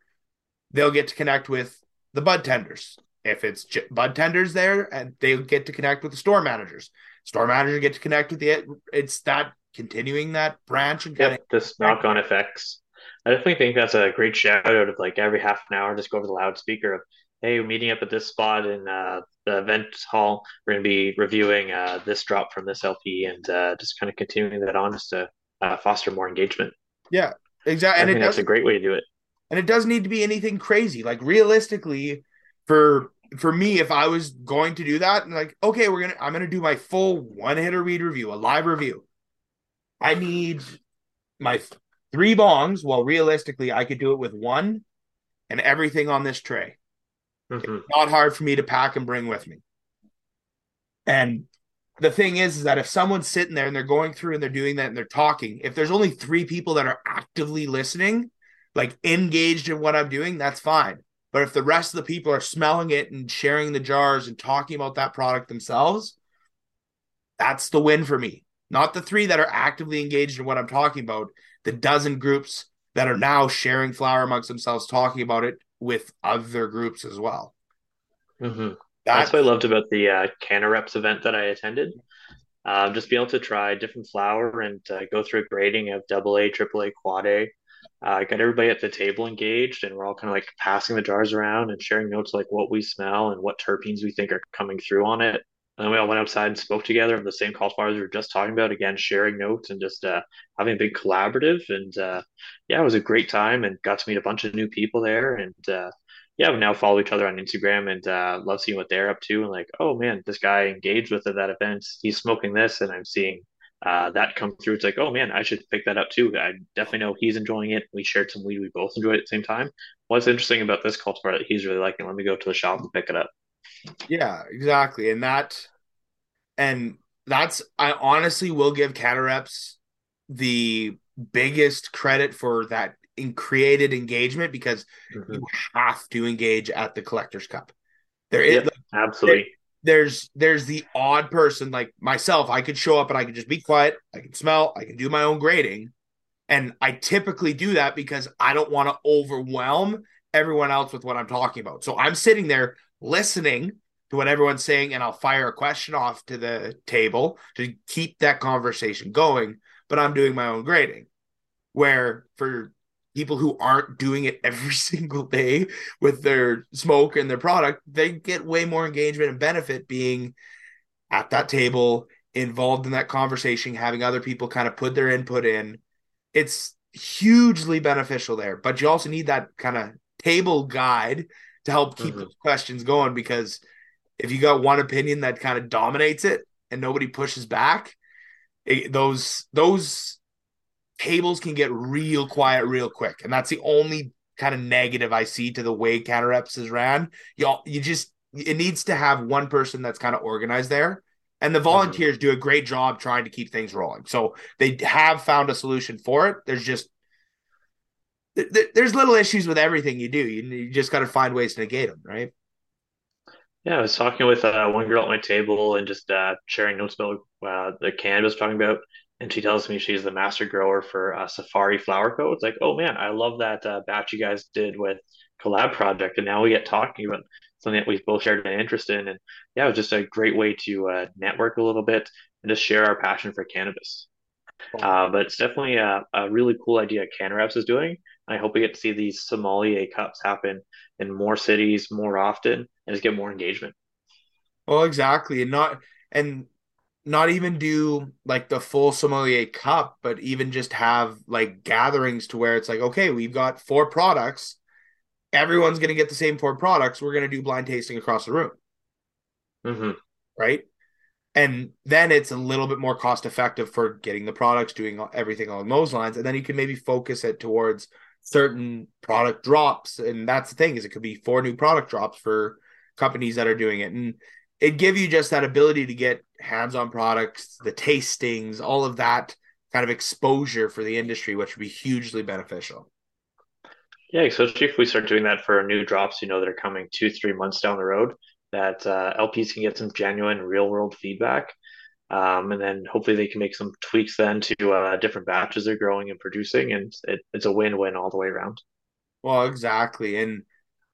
they'll get to connect with the bud tenders. If it's j- bud tenders there, and they'll get to connect with the store managers. Store manager get to connect with the. It's that continuing that branch and yep, this knock on effects. I definitely think that's a great shout out of like every half an hour, just go over the loudspeaker of, hey, we're meeting up at this spot in uh, the event hall. We're going to be reviewing uh, this drop from this LP and uh, just kind of continuing that on just to uh, foster more engagement. Yeah, exactly. I and think that's a great way to do it and it doesn't need to be anything crazy. Like realistically, for for me, if I was going to do that, and like, okay, we're gonna, I'm gonna do my full one hitter weed review, a live review. I need my three bongs. Well, realistically, I could do it with one and everything on this tray. Mm-hmm. Not hard for me to pack and bring with me. And the thing is, is that if someone's sitting there and they're going through and they're doing that and they're talking, if there's only three people that are actively listening, like engaged in what I'm doing, that's fine. But if the rest of the people are smelling it and sharing the jars and talking about that product themselves, that's the win for me. Not the three that are actively engaged in what I'm talking about, the dozen groups that are now sharing flower amongst themselves, talking about it with other groups as well. Mm-hmm. That's, that's what I loved about the uh, CannaReps event that I attended. Um, just be able to try different flower and uh, go through a grading of double A, triple A, quad A, uh, got everybody at the table engaged and we're all kind of like passing the jars around and sharing notes like what we smell and what terpenes we think are coming through on it and then we all went outside and spoke together on the same cultivars we were just talking about again sharing notes and just uh, having a big collaborative and uh, yeah it was a great time and got to meet a bunch of new people there and uh, yeah we now follow each other on instagram and uh, love seeing what they're up to and like oh man this guy engaged with at that event he's smoking this and i'm seeing uh, that come through. It's like, oh man, I should pick that up too. I definitely know he's enjoying it. We shared some weed. We both enjoyed it at the same time. What's interesting about this cultivar that he's really liking? Let me go to the shop and pick it up. Yeah, exactly. And that, and that's, I honestly will give CannaReps the biggest credit for that in created engagement because mm-hmm. you have to engage at the collector's cup. There is yep, absolutely there's there's the odd person like myself i could show up and i could just be quiet i can smell i can do my own grading and i typically do that because i don't want to overwhelm everyone else with what i'm talking about so i'm sitting there listening to what everyone's saying and i'll fire a question off to the table to keep that conversation going but i'm doing my own grading where for people who aren't doing it every single day with their smoke and their product, they get way more engagement and benefit being at that table, involved in that conversation, having other people kind of put their input in. It's hugely beneficial there. But you also need that kind of table guide to help keep mm-hmm. those questions going because if you got one opinion that kind of dominates it and nobody pushes back, it, those those tables can get real quiet real quick. And that's the only kind of negative I see to the way CannaReps is ran. Y'all, you just it needs to have one person that's kind of organized there. And the mm-hmm. volunteers mm-hmm. do a great job trying to keep things rolling. So they have found a solution for it. There's just there's little issues with everything you do. You, you just got to find ways to negate them, right? Yeah, I was talking with uh, one girl at my table and just uh, sharing notes about uh, the cannabis talking about and she tells me she's the master grower for uh, Safari Flower Co. It's like, oh man, I love that uh, batch you guys did with collab project, and now we get talking about something that we've both shared an interest in, and yeah, it was just a great way to uh, network a little bit and just share our passion for cannabis. Uh, but it's definitely a, a, really cool idea CannaReps is doing. I hope we get to see these sommelier cups happen in more cities more often and just get more engagement. Well, exactly, and not and not even do like the full sommelier cup, but even just have like gatherings to where it's like, okay, we've got four products. Everyone's going to get the same four products. We're going to do blind tasting across the room. Mm-hmm. Right. And then it's a little bit more cost effective for getting the products, doing everything along those lines. And then you can maybe focus it towards certain product drops. And that's the thing is it could be four new product drops for companies that are doing it. And it give you just that ability to get hands-on products, the tastings, all of that kind of exposure for the industry, which would be hugely beneficial. Yeah, especially if we start doing that for new drops, you know, that are coming two, three months down the road, that uh, LPs can get some genuine real world feedback. Um, and then hopefully they can make some tweaks then to uh, different batches they're growing and producing. And it, it's a win win all the way around. Well, exactly. And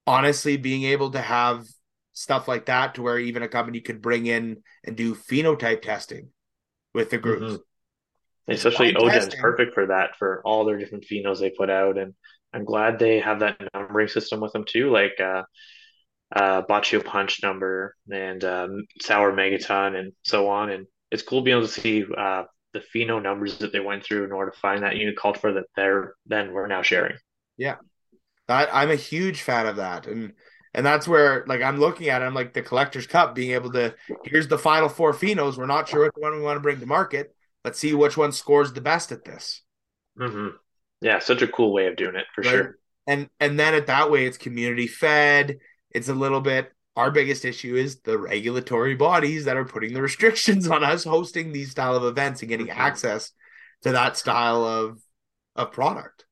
honestly, being able to have stuff like that to where even a company could bring in and do phenotype testing with the groups. Mm-hmm. Especially Ogen's perfect for that for all their different phenos they put out. And I'm glad they have that numbering system with them too, like uh, uh, Baccio Punch number and um, Sour Megaton and so on. And it's cool being able to see uh, the pheno numbers that they went through in order to find that unique cultivar that they're then we're now sharing. Yeah, that I'm a huge fan of that, and and that's where like I'm looking at it, I'm like the collector's cup being able to here's the final four phenos. We're not sure which one we want to bring to market. Let's see which one scores the best at this. Mm-hmm. Yeah, such a cool way of doing it for right? sure. And and then at that way, it's community fed. It's a little bit. Our biggest issue is the regulatory bodies that are putting the restrictions on us hosting these style of events and getting access to that style of of product.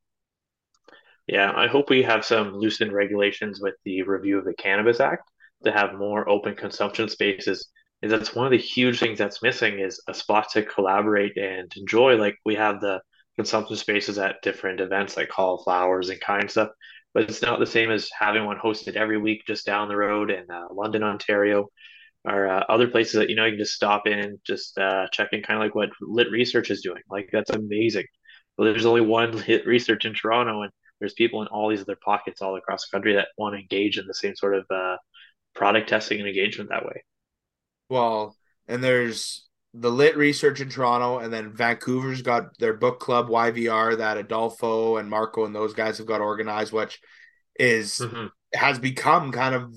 Yeah, I hope we have some loosened regulations with the review of the Cannabis Act to have more open consumption spaces. Is that's one of the huge things that's missing is a spot to collaborate and enjoy. Like we have the consumption spaces at different events like Hall Flowers and kind stuff, but it's not the same as having one hosted every week just down the road in uh, London, Ontario, or uh, other places that you know you can just stop in just uh, check in, kind of like what Lit Research is doing. Like that's amazing. But there's only one Lit Research in Toronto, and there's people in all these other pockets all across the country that want to engage in the same sort of uh, product testing and engagement that way. Well, and there's the lit research in Toronto, and then Vancouver's got their book club YVR that Adolfo and Marco and those guys have got organized, which is mm-hmm. has become kind of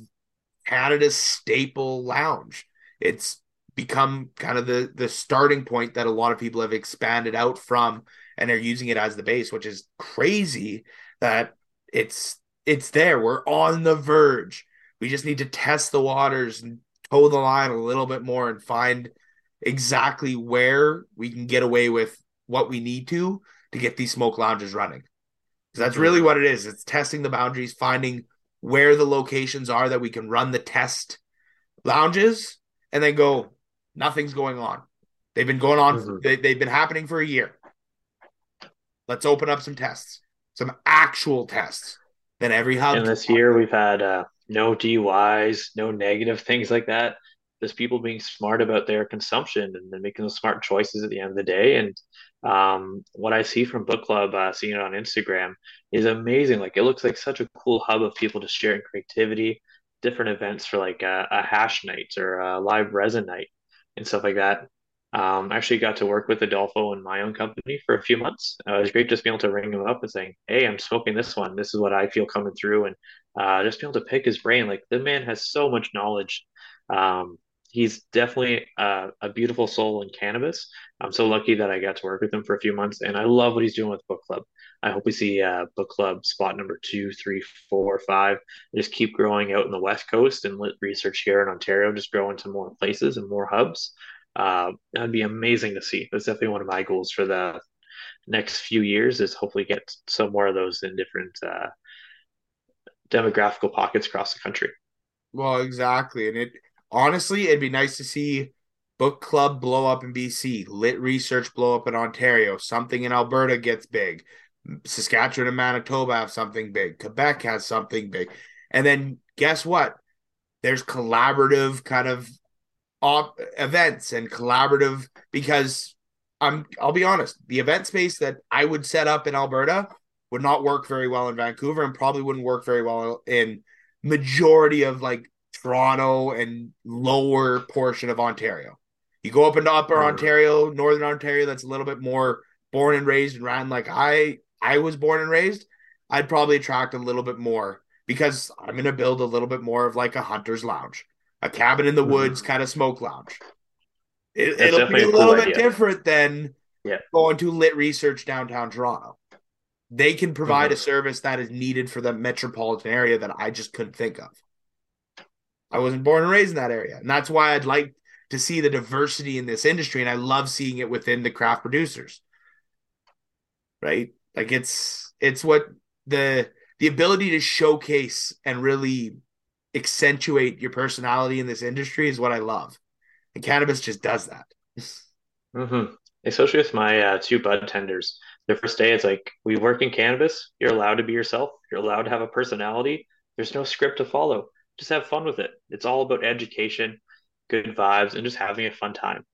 Canada's staple lounge. It's become kind of the the starting point that a lot of people have expanded out from and they're using it as the base, which is crazy that it's it's there. We're on the verge. We just need to test the waters and toe the line a little bit more and find exactly where we can get away with what we need to to get these smoke lounges running. Because that's really what it is. It's testing the boundaries, finding where the locations are that we can run the test lounges and then go, nothing's going on. They've been going on, mm-hmm. they, they've been happening for a year. Let's open up some tests some actual tests Then every hub. And this year we've had uh, no DUIs, no negative things like that. Just people being smart about their consumption and then making those smart choices at the end of the day. And um, what I see from Book Club, uh, seeing it on Instagram, is amazing. Like it looks like such a cool hub of people just sharing creativity, different events for like a, a hash night or a live resin night and stuff like that. Um, actually got to work with Adolfo in my own company for a few months. Uh, it was great just being able to ring him up and saying, "Hey, I'm smoking this one. This is what I feel coming through," and uh, just being able to pick his brain. Like the man has so much knowledge. Um, he's definitely a beautiful soul in cannabis. I'm so lucky that I got to work with him for a few months, and I love what he's doing with Book Club. I hope we see uh, Book Club spot number two, three, four, five, just keep growing out in the West Coast and lit research here in Ontario, just grow into more places and more hubs uh, that'd be amazing to see. That's definitely one of my goals for the next few years is hopefully get some more of those in different uh, demographical pockets across the country. Well, exactly, and it honestly, it'd be nice to see book club blow up in BC, lit research blow up in Ontario, something in Alberta gets big, Saskatchewan and Manitoba have something big, Quebec has something big, and then guess what? There's collaborative kind of op- events and collaborative because I'm I'll be honest, the event space that I would set up in Alberta would not work very well in Vancouver and probably wouldn't work very well in majority of like Toronto and lower portion of Ontario. You go up into upper. Ontario, northern Ontario that's a little bit more born and raised and ran like I I was born and raised, I'd probably attract a little bit more because I'm going to build a little bit more of like a hunter's lounge a cabin in the mm-hmm. woods kind of smoke lounge. It, will be a, a little cool bit idea. different than yeah. going to lit research downtown Toronto. they can provide mm-hmm. a service that is needed for the metropolitan area that I just couldn't think of. I wasn't born and raised in that area. And that's why I'd like to see the diversity in this industry. And I love seeing it within the craft producers. Right? Like it's it's what the the ability to showcase and really accentuate your personality in this industry is what I love. And cannabis just does that. mm-hmm. Especially with my uh, two bud tenders. The first day, it's like, we work in cannabis. You're allowed to be yourself. You're allowed to have a personality. There's no script to follow. Just have fun with it. It's all about education, good vibes, and just having a fun time.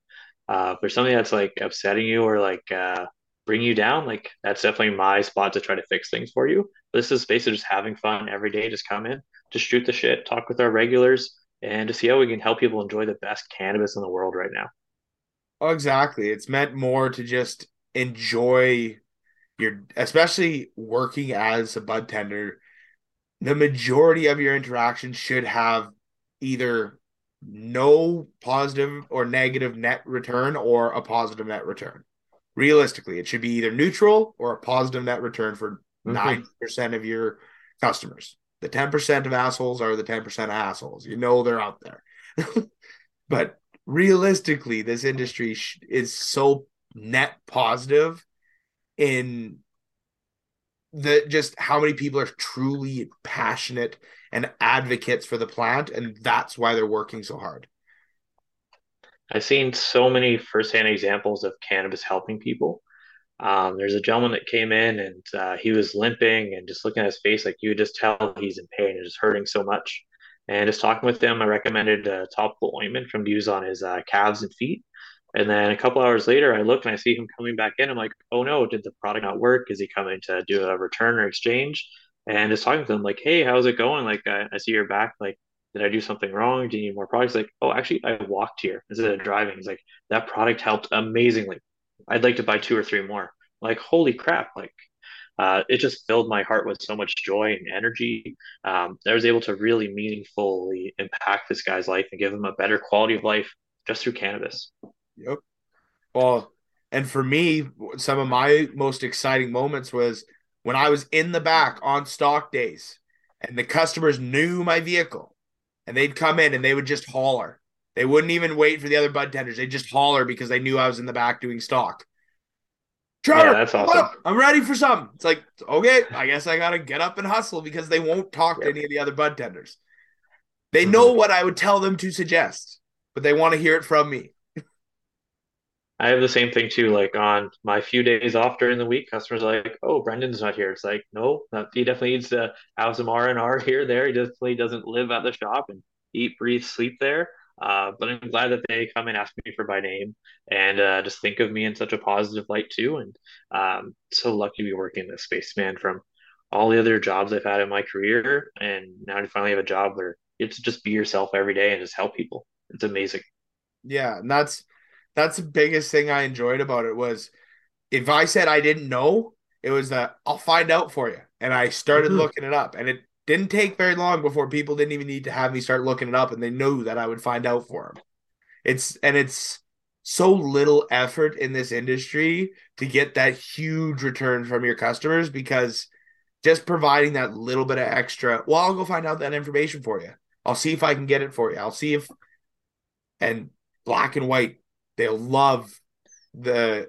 Uh, if there's something that's like upsetting you or like uh, bring you down, like that's definitely my spot to try to fix things for you. But this is basically just having fun every day. Just come in, just shoot the shit, talk with our regulars, and to see how we can help people enjoy the best cannabis in the world right now. Oh, exactly. It's meant more to just enjoy your, especially working as a bud tender. The majority of your interactions should have either no positive or negative net return or a positive net return. Realistically, it should be either neutral or a positive net return for mm-hmm. 90% of your customers. The 10% of assholes are the 10% of assholes. You know they're out there. but realistically, this industry is so net positive in the just how many people are truly passionate and advocates for the plant and that's why they're working so hard. I've seen so many firsthand examples of cannabis helping people. Um, there's a gentleman that came in and uh, he was limping and just looking at his face like you could just tell he's in pain and just hurting so much. And just talking with him i recommended a topical ointment from to use on his uh, calves and feet and then a couple hours later, I look and I see him coming back in. I'm like, oh no, did the product not work? Is he coming to do a return or exchange? And just talking to him, like, hey, how's it going? Like, I, I see you're back. Like, did I do something wrong? Do you need more products? Like, oh, actually, I walked here instead of driving. He's like, that product helped amazingly. I'd like to buy two or three more. Like, holy crap! Like, uh, it just filled my heart with so much joy and energy. Um, I was able to really meaningfully impact this guy's life and give him a better quality of life just through cannabis. Yep. Well, and for me, some of my most exciting moments was when I was in the back on stock days and the customers knew my vehicle and they'd come in and they would just holler. They wouldn't even wait for the other bud tenders. They'd just holler because they knew I was in the back doing stock. Trevor, yeah, that's awesome. I'm ready for some. It's like, okay, I guess I got to get up and hustle because they won't talk to any of the other bud tenders. They mm-hmm. know what I would tell them to suggest, but they want to hear it from me. I have the same thing too. Like on my few days off during the week, customers are like, "Oh, Brendan's not here." It's like, no, not, he definitely needs to have some R and R here, there. He definitely doesn't live at the shop and eat, breathe, sleep there. Uh, but I'm glad that they come and ask me for my name and uh, just think of me in such a positive light too. And um, so lucky to be working in this space, man. From all the other jobs I've had in my career, and now to finally have a job where to just be yourself every day and just help people. It's amazing. Yeah, and that's that's the biggest thing I enjoyed about it was if I said I didn't know, it was that I'll find out for you. And I started mm-hmm. looking it up. And it didn't take very long before people didn't even need to have me start looking it up and they knew that I would find out for them. It's and it's so little effort in this industry to get that huge return from your customers because just providing that little bit of extra, well, I'll go find out that information for you. I'll see if I can get it for you. I'll see if and black and white they'll love the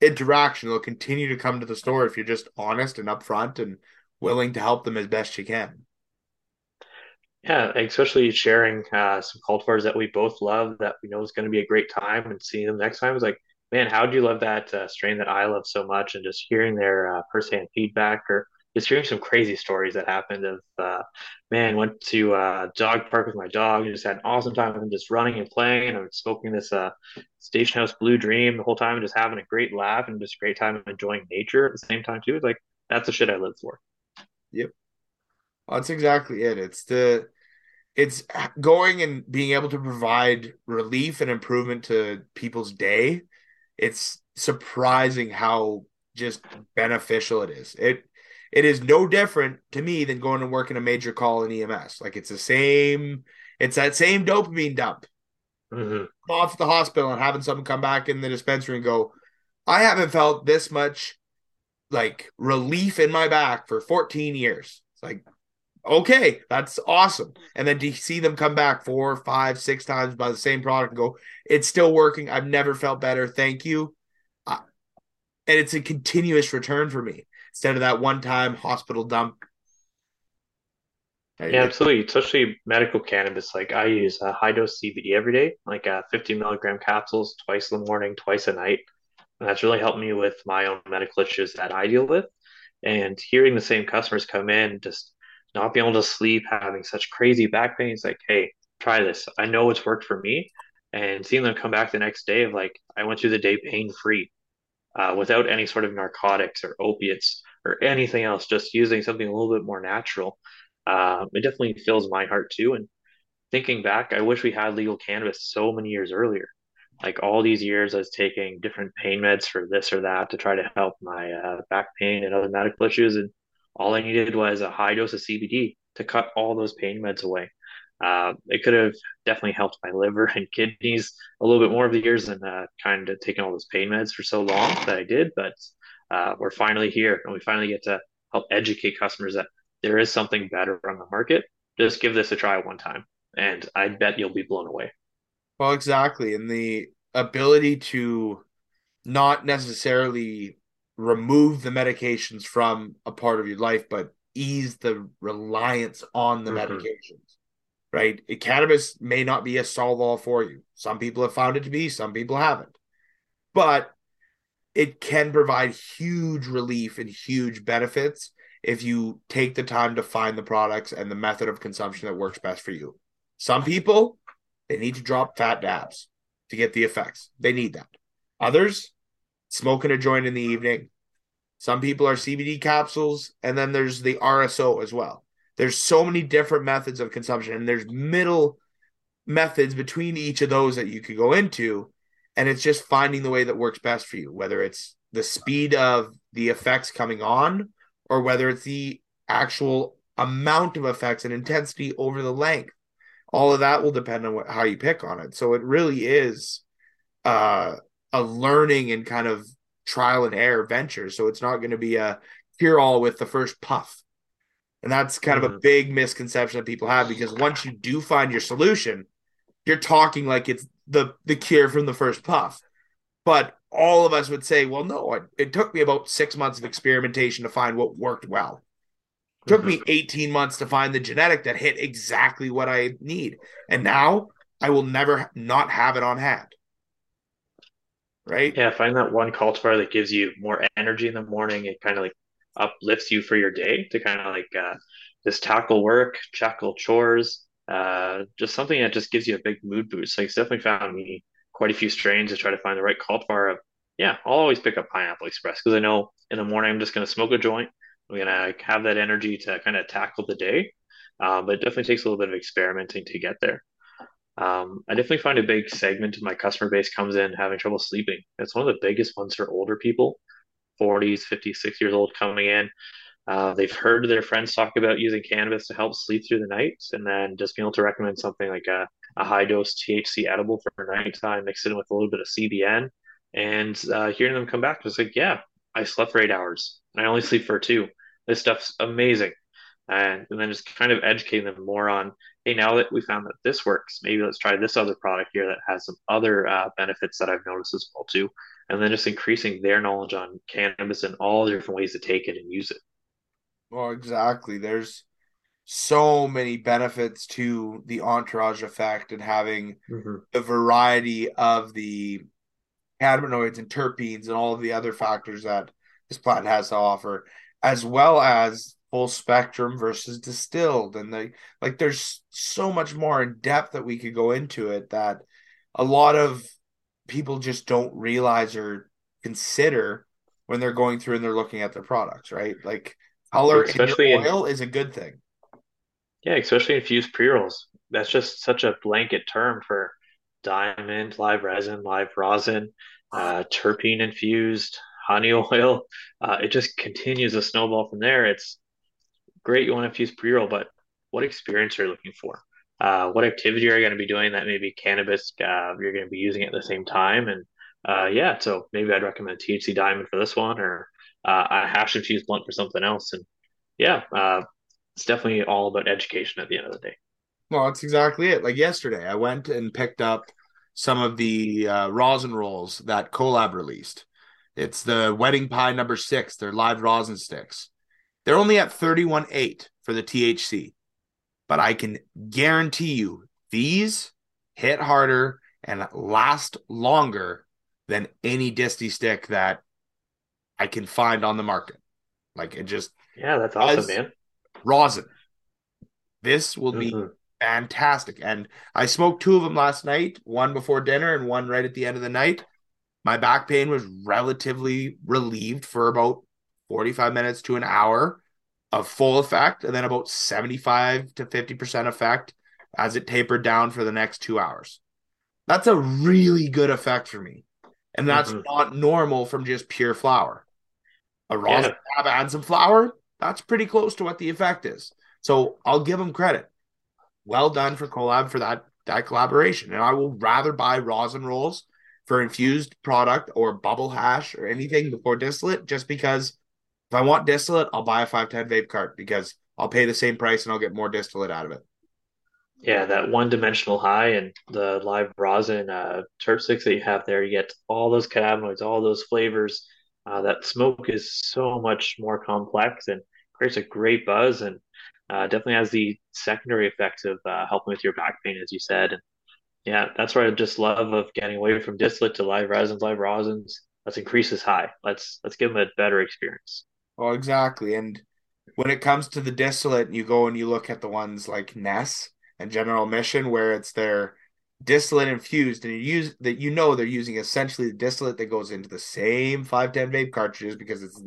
interaction. They'll continue to come to the store if you're just honest and upfront and willing to help them as best you can. Yeah, especially sharing uh, some cultivars that we both love that we know is going to be a great time and seeing them next time is like, man, how do you love that uh, strain that I love so much? And just hearing their uh, firsthand feedback or just hearing some crazy stories that happened of uh, man went to uh, dog park with my dog and just had an awesome time him just running and playing and I'm smoking this uh, station house blue dream the whole time and just having a great laugh and just a great time enjoying nature at the same time too. It's like that's the shit I live for. Yep. That's exactly it. It's the it's going and being able to provide relief and improvement to people's day it's surprising how just beneficial it is. It it is no different to me than going to work in a major call in EMS. Like it's the same, it's that same dopamine dump. Mm-hmm. Off the hospital and having someone come back in the dispensary and go, I haven't felt this much like relief in my back for 14 years. It's like, okay, that's awesome. And then to see them come back four, five, six times by the same product and go, it's still working. I've never felt better. Thank you. Uh, and it's a continuous return for me instead of that one time hospital dump. Yeah, absolutely. Especially medical cannabis. Like I use a high dose CBD every day, like uh, 50 milligram capsules twice in the morning, twice a night. And that's really helped me with my own medical issues that I deal with. And hearing the same customers come in, just not being able to sleep, having such crazy back pain, it's like, hey, try this. I know it's worked for me. And seeing them come back the next day of like, I went through the day pain free, uh, without any sort of narcotics or opiates or anything else, just using something a little bit more natural. Uh, it definitely fills my heart too. And thinking back, I wish we had legal cannabis so many years earlier like all these years, I was taking different pain meds for this or that to try to help my uh, back pain and other medical issues. And all I needed was a high dose of CBD to cut all those pain meds away. Uh, it could have definitely helped my liver and kidneys a little bit more of the years than uh, kind of taking all those pain meds for so long that I did. But uh, we're finally here and we finally get to help educate customers that there is something better on the market. Just give this a try one time, and I bet you'll be blown away. Well, exactly. And the ability to not necessarily remove the medications from a part of your life, but ease the reliance on the mm-hmm. medications, right? Cannabis may not be a solve all for you. Some people have found it to be, some people haven't. But it can provide huge relief and huge benefits if you take the time to find the products and the method of consumption that works best for you. Some people they need to drop fat dabs to get the effects. They need that. Others, smoking a joint in the evening. Some people are CBD capsules, and then there's the RSO as well. There's so many different methods of consumption, and there's middle methods between each of those that you could go into. And it's just finding the way that works best for you, whether it's the speed of the effects coming on or whether it's the actual amount of effects and intensity over the length all of that will depend on what, how you pick on it. So it really is uh, a learning and kind of trial and error venture. So it's not going to be a cure all with the first puff. And that's kind mm-hmm. of a mm-hmm. big misconception that people have because once you do find your solution, you're talking like it's the the cure from the first puff. But all of us would say, well, no, it, it took me about six months of experimentation to find what worked well. Took me 18 months to find the genetic that hit exactly what I need. And now I will never not have it on hand. Right? Yeah, find that one cultivar that gives you more energy in the morning. It kind of like uplifts you for your day to kind of like uh, just tackle work, tackle chores, uh, just something that just gives you a big mood boost. Like it's definitely found me quite a few strains to try to find the right cultivar of, yeah, I'll always pick up Pineapple Express because I know in the morning I'm just going to smoke a joint I'm gonna have that energy to kind of tackle the day. Um, but it definitely takes a little bit of experimenting to get there. Um, I definitely find a big segment of my customer base comes in having trouble sleeping. It's one of the biggest ones for older people, 40s, 50s, 60 years old coming in. Uh, they've heard their friends talk about using cannabis to help sleep through the night, and then just being able to recommend something like a, a high dose THC edible for nighttime, mix it in with a little bit of CBN, and uh, hearing them come back, it's like, yeah, I slept for eight hours. I only sleep for two this stuff's amazing. And, and then just kind of educating them more on, hey, now that we found that this works, maybe let's try this other product here that has some other uh, benefits that I've noticed as well too. And then just increasing their knowledge on cannabis and all the different ways to take it and use it. Well, exactly. There's so many benefits to the entourage effect and having mm-hmm. the variety of the cannabinoids and terpenes and all of the other factors that this plant has to offer as well as full spectrum versus distilled and they like there's so much more in depth that we could go into it that a lot of people just don't realize or consider when they're going through and they're looking at their products right like color especially in oil in, is a good thing yeah especially infused pre-rolls that's just such a blanket term for diamond live resin live rosin uh, terpene infused honey oil. Uh, it just continues a snowball from there. It's great. You want to infuse pre roll, but what experience are you looking for? Uh, what activity are you going to be doing that maybe cannabis uh, you're going to be using at the same time? And uh, yeah, so maybe I'd recommend THC Diamond for this one, or uh, a hash infused blunt for something else. And yeah, uh, it's definitely all about education at the end of the day. Well, that's exactly it. Like yesterday, I went and picked up some of the uh, rosin rolls that Kolab released. It's the wedding pie number six. They're live rosin sticks. They're only at 31.8 for the THC. But I can guarantee you these hit harder and last longer than any Disty stick that I can find on the market. Like it just Yeah, that's awesome, man. rosin. This will be Mhm. fantastic. And I smoked two of them last night, one before dinner and one right at the end of the night. My back pain was relatively relieved for about 45 minutes to an hour of full effect, and then about 75 to 50% effect as it tapered down for the next two hours. That's a really good effect for me. And that's Mhm. not normal from just pure flour. A rosin Yeah. tab and some flour, that's pretty close to what the effect is. So I'll give them credit. Well done for Kolab for that that collaboration. And I will rather buy rosin rolls for infused product or bubble hash or anything before distillate, just because if I want distillate, I'll buy a 510 vape cart because I'll pay the same price and I'll get more distillate out of it. Yeah, that one dimensional high and the live rosin uh, terp sticks that you have there, you get all those cannabinoids, all those flavors. Uh, that smoke is so much more complex and creates a great buzz and uh, definitely has the secondary effects of uh, helping with your back pain, as you said. And yeah, that's what I just love of getting away from distillate to live resins, live rosins. Let's increase this high. Let's let's give them a better experience. Well, exactly. And when it comes to the distillate, you go and you look at the ones like Ness and General Admission, where it's their distillate infused, and you use that you know they're using essentially the distillate that goes into the same 510 vape cartridges because it's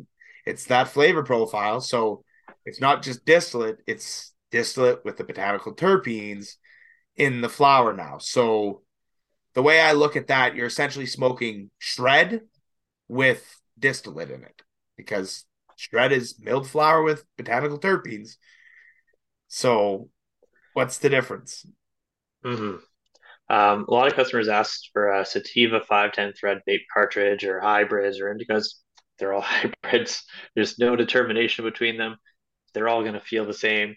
it's that flavor profile. So it's not just distillate, it's distillate with the botanical terpenes in the flower now. So the way I look at that, you're essentially smoking shred with distillate in it because shred is milled flour with botanical terpenes. So what's the difference? hmm Um, a lot of customers asked for a Sativa 510 thread vape cartridge or hybrids or indicas. They're all hybrids. There's no determination between them. They're all going to feel the same.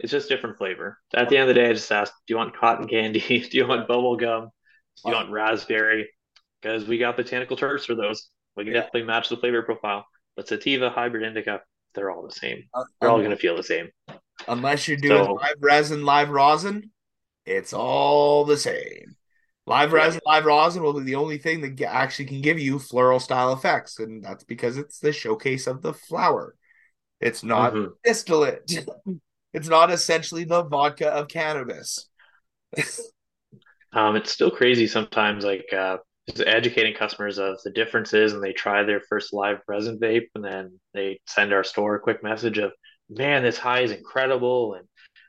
It's just different flavor. At the end of the day, I just asked, do you want cotton candy? Do you want bubble gum? Do you want raspberry? Because we got botanical terps for those. We can Yeah. definitely match the flavor profile. But Sativa, hybrid, indica, they're all the same. Uh, They're all going to feel the same. unless you're doing So- live resin, live rosin, it's all the same. Live resin, live rosin will be the only thing that actually can give you floral style effects, and that's because it's the showcase of the flower. It's not Mhm. distillate. It's not essentially the vodka of cannabis. Um, it's still crazy sometimes, like uh, just educating customers of the differences, and they try their first live resin vape, and then they send our store a quick message of, "Man, this high is incredible," and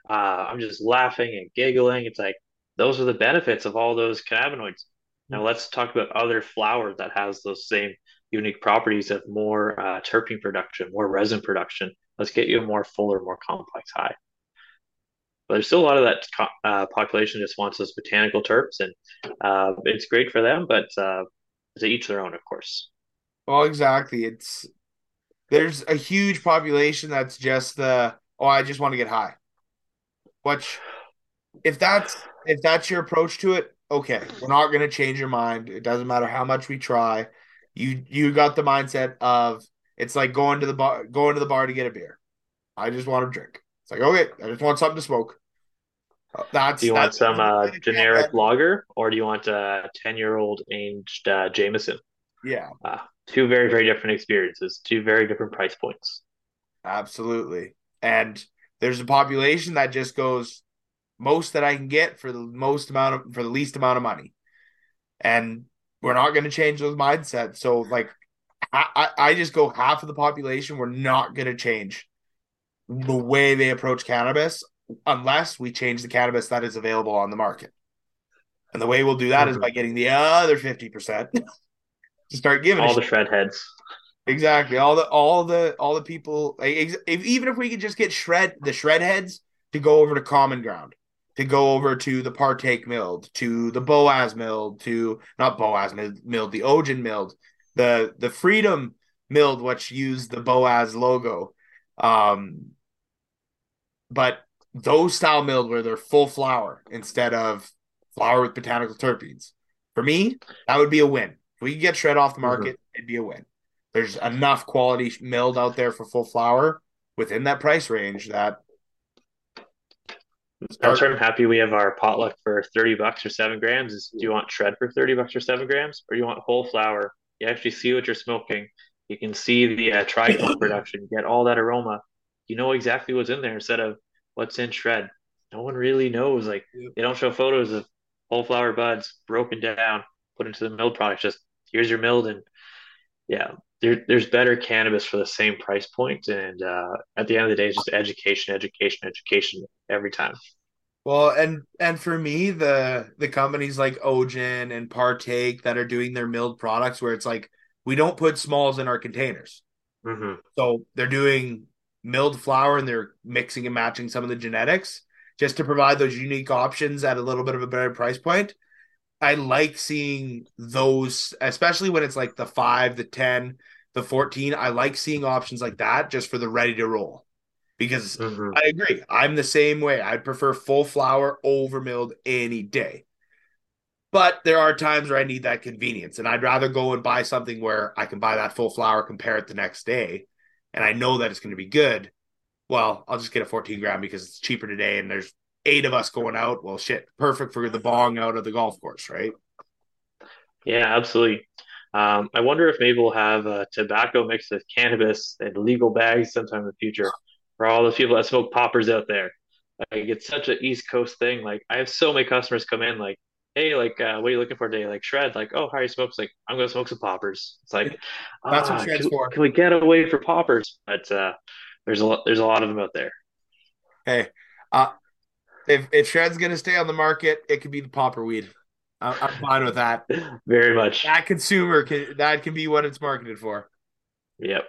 uh, I'm just laughing and giggling. It's like those are the benefits of all those cannabinoids. Now let's talk about other flower that has those same unique properties of more uh, terpene production, more resin production. Let's get you a more fuller, more complex high. But there's still a lot of that uh, population just wants those botanical terps, and uh, it's great for them, but uh, to each their own, of course. Well, exactly. It's there's a huge population that's just the oh, I just want to get high. Which, if that's if that's your approach to it, okay, we're not going to change your mind. It doesn't matter how much we try. You you got the mindset of it's like going to the bar going to the bar to get a beer. I just want to drink. It's like okay, I just want something to smoke. Uh, That's Do you want some uh, generic lager, or do you want a ten-year-old aged uh, Jameson? Yeah, Uh, two very, very different experiences, two very different price points. absolutely. And there's a population that just goes most that I can get for the most amount of for the least amount of money. And we're not going to change those mindsets. So like I, I I just go half of the population we're not going to change the way they approach cannabis unless we change the cannabis that is available on the market. And the way we'll do that is Mhm. by getting the other 50% to start giving All the shit. shred heads. Exactly. All the all the all the people like ex- if, even if we could just get shred the shred heads to go over to common ground, to go over to the partake milled, to the Boaz milled, to not Boaz milled the Ogen milled, the the freedom milled, which used the Boaz logo. Um, but those style milled where they're full flower instead of flower with botanical terpenes. For me, that would be a win. If we could get shred off the market, mm-hmm. it'd be a win. There's enough quality milled out there for full flower within that price range that that's where I'm happy we have our potluck for 30 bucks or seven grams. Is do you want shred for 30 bucks or seven grams, or you want whole flower? You actually see what you're smoking. You can see the uh, trichome production, get all that aroma. You know exactly what's in there instead of what's in shred. No one really knows. Like they don't show photos of whole flower buds broken down, put into the milled product. Just here's your milled, and yeah, there, there's better cannabis for the same price point. And uh, at the end of the day, it's just education, education, education every time. Well, and and for me, the the companies like Ogen and Partake that are doing their milled products, where it's like we don't put smalls in our containers, mm-hmm. so they're doing milled flour and they're mixing and matching some of the genetics just to provide those unique options at a little bit of a better price point. I like seeing those, especially when it's like the five, the 10, the 14. I like seeing options like that just for the ready to roll because mm-hmm. I agree. I'm the same way. I'd prefer full flour over milled any day. But there are times where I need that convenience, and I'd rather go and buy something where I can buy that full flour, compare it the next day, and I know that it's going to be good. Well, I'll just get a 14 gram because it's cheaper today, and there's eight of us going out. Well, shit, perfect for the bong out of the golf course, right? Yeah, absolutely. Um, I wonder if maybe we'll have a tobacco mixed with cannabis in legal bags sometime in the future for all the people that smoke poppers out there. Like it's such an East Coast thing. Like I have so many customers come in, like, hey, like, uh, what are you looking for today? Like shred, like, oh, how are you smoke? Like, I'm gonna smoke some poppers. It's like that's ah, what shred's can, for. Can we get away for poppers? But uh, there's a lot, there's a lot of them out there. Hey, uh, if if Shred's gonna stay on the market, it could be the popper weed. I'm, I'm fine with that. Very much. That consumer can that can be what it's marketed for. Yep.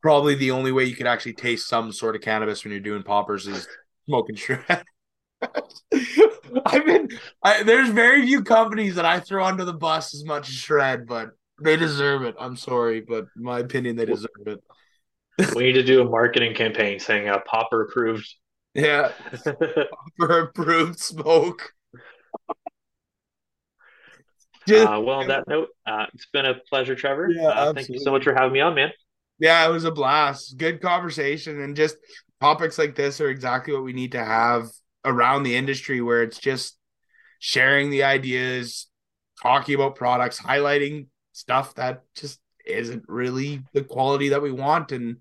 Probably the only way you can actually taste some sort of cannabis when you're doing poppers is smoking shred. I've been I, there's very few companies that I throw under the bus as much as shred, but they deserve it. I'm sorry, but my opinion, they deserve it. we need to do a marketing campaign saying uh, popper approved yeah. For approved smoke. uh, well, on that note, uh, it's been a pleasure, Trevor. Yeah, uh, thank you so much for having me on, man. Yeah, it was a blast. Good conversation. And just topics like this are exactly what we need to have around the industry where it's just sharing the ideas, talking about products, highlighting stuff that just isn't really the quality that we want and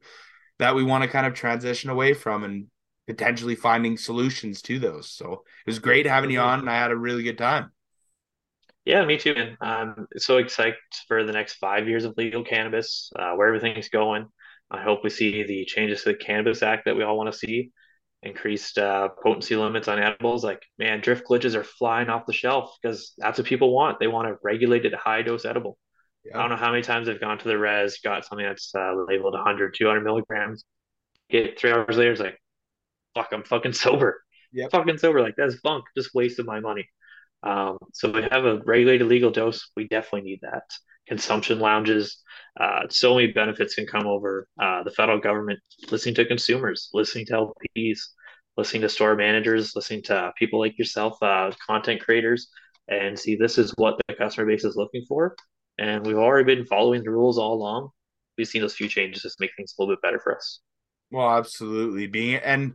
that we want to kind of transition away from. And potentially finding solutions to those. So it was great having you on, and I had a really good time. Yeah, me too, man. I'm so excited for the next five years of legal cannabis, uh, where everything's going. I hope we see the changes to the Cannabis Act that we all want to see, increased uh, potency limits on edibles. Like, man, drift glitches are flying off the shelf because that's what people want. They want a regulated high dose edible. Yeah. I don't know how many times I've gone to the res, got something that's uh, labeled 100, 200 milligrams. Get three hours later, it's like, fuck, I'm fucking sober. Yeah, fucking sober. Like that's funk. Just wasted my money. Um, so we have a regulated legal dose. We definitely need that. Consumption lounges. Uh, so many benefits can come over uh, the federal government listening to consumers, listening to LPs, listening to store managers, listening to people like yourself, uh, content creators, and see this is what the customer base is looking for. And we've already been following the rules all along. We've seen those few changes just make things a little bit better for us. Well, absolutely. Being and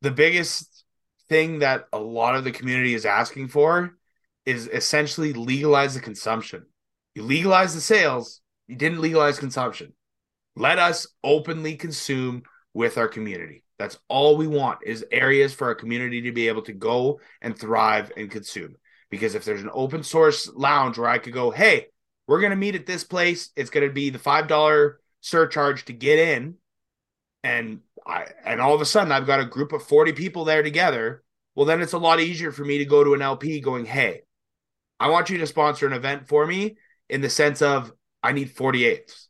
the biggest thing that a lot of the community is asking for is essentially legalize the consumption. You legalize the sales, you didn't legalize consumption. Let us openly consume with our community. That's all we want is areas for our community to be able to go and thrive and consume. Because if there's an open source lounge where I could go, hey, we're going to meet at this place, it's going to be the $5 surcharge to get in. And I, and all of a sudden I've got a group of 40 people there together. Well, then it's a lot easier for me to go to an LP going, hey, I want you to sponsor an event for me in the sense of I need 48s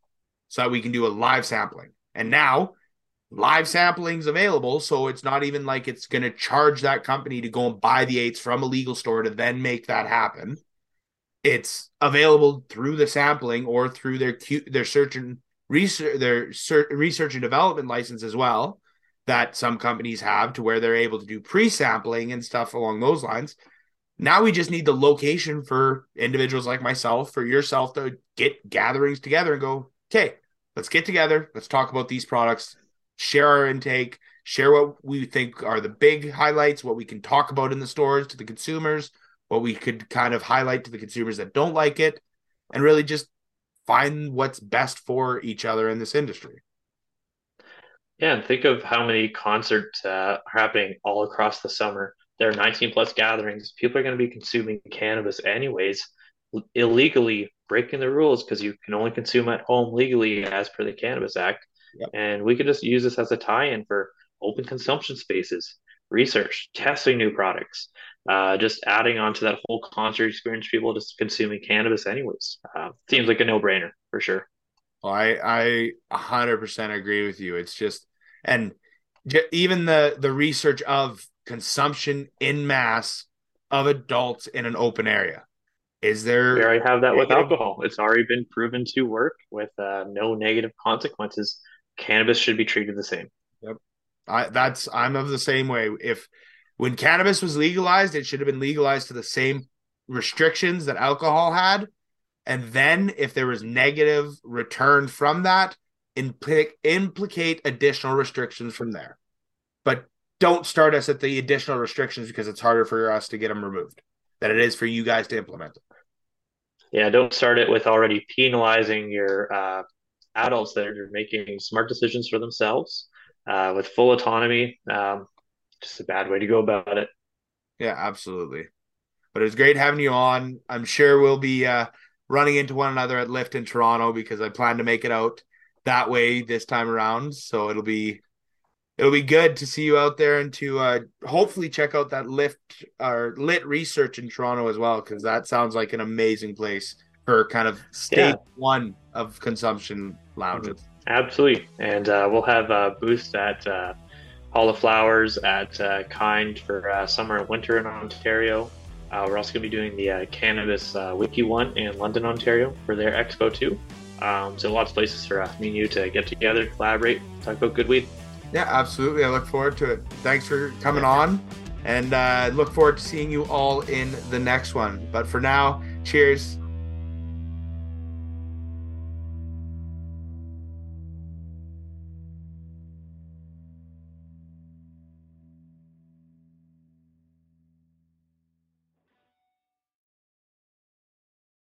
so that we can do a live sampling. And now live sampling's available. So it's not even like it's going to charge that company to go and buy the eights from a legal store to then make that happen. It's available through the sampling or through their their search and research their research and development license as well that some companies have to where they're able to do pre-sampling and stuff along those lines. Now we just need the location for individuals like myself, for yourself to get gatherings together and go, okay, let's get together, let's talk about these products, share our intake, share what we think are the big highlights, what we can talk about in the stores to the consumers, what we could kind of highlight to the consumers that don't like it, and really just find what's best for each other in this industry. Yeah, and think of how many concerts uh, are happening all across the summer. There are 19 plus gatherings. People are going to be consuming cannabis anyways, illegally breaking the rules because you can only consume at home legally as per the Cannabis Act. Yep. And we could just use this as a tie-in for open consumption spaces, research, testing new products, uh, just adding on to that whole concert experience, people just consuming cannabis anyways. Uh, seems like a no-brainer for sure. Well, I I 100% agree with you. It's just and even the the research of consumption in mass of adults in an open area. Is there? We already have that with alcohol. It's already been proven to work with uh, no negative consequences. Cannabis should be treated the same. Yep, I that's I'm of the same way. If when cannabis was legalized, it should have been legalized to the same restrictions that alcohol had. And then if there was negative return from that, impl- implicate additional restrictions from there. Don't start us at the additional restrictions because it's harder for us to get them removed than it is for you guys to implement them. Yeah, don't start it with already penalizing your uh, adults that are making smart decisions for themselves uh, with full autonomy. Um, just a bad way to go about it. Yeah, absolutely. But it was great having you on. I'm sure we'll be uh, running into one another at Lift in Toronto because I plan to make it out that way this time around. So it'll be it'll be good to see you out there and to uh, hopefully check out that lift or lit research in Toronto as well because that sounds like an amazing place for kind of stage yeah. one of consumption lounges. Absolutely, and uh, we'll have uh, booths at uh, Hall of Flowers at uh, Kind for uh, summer and winter in Ontario. Uh, we're also going to be doing the uh, Cannabis uh, Wiki one in London, Ontario for their expo too. Um, so lots of places for uh, me and you to get together, collaborate, talk about good weed. Yeah, absolutely. I look forward to it. Thanks for coming on, and uh, look forward to seeing you all in the next one. But for now, cheers.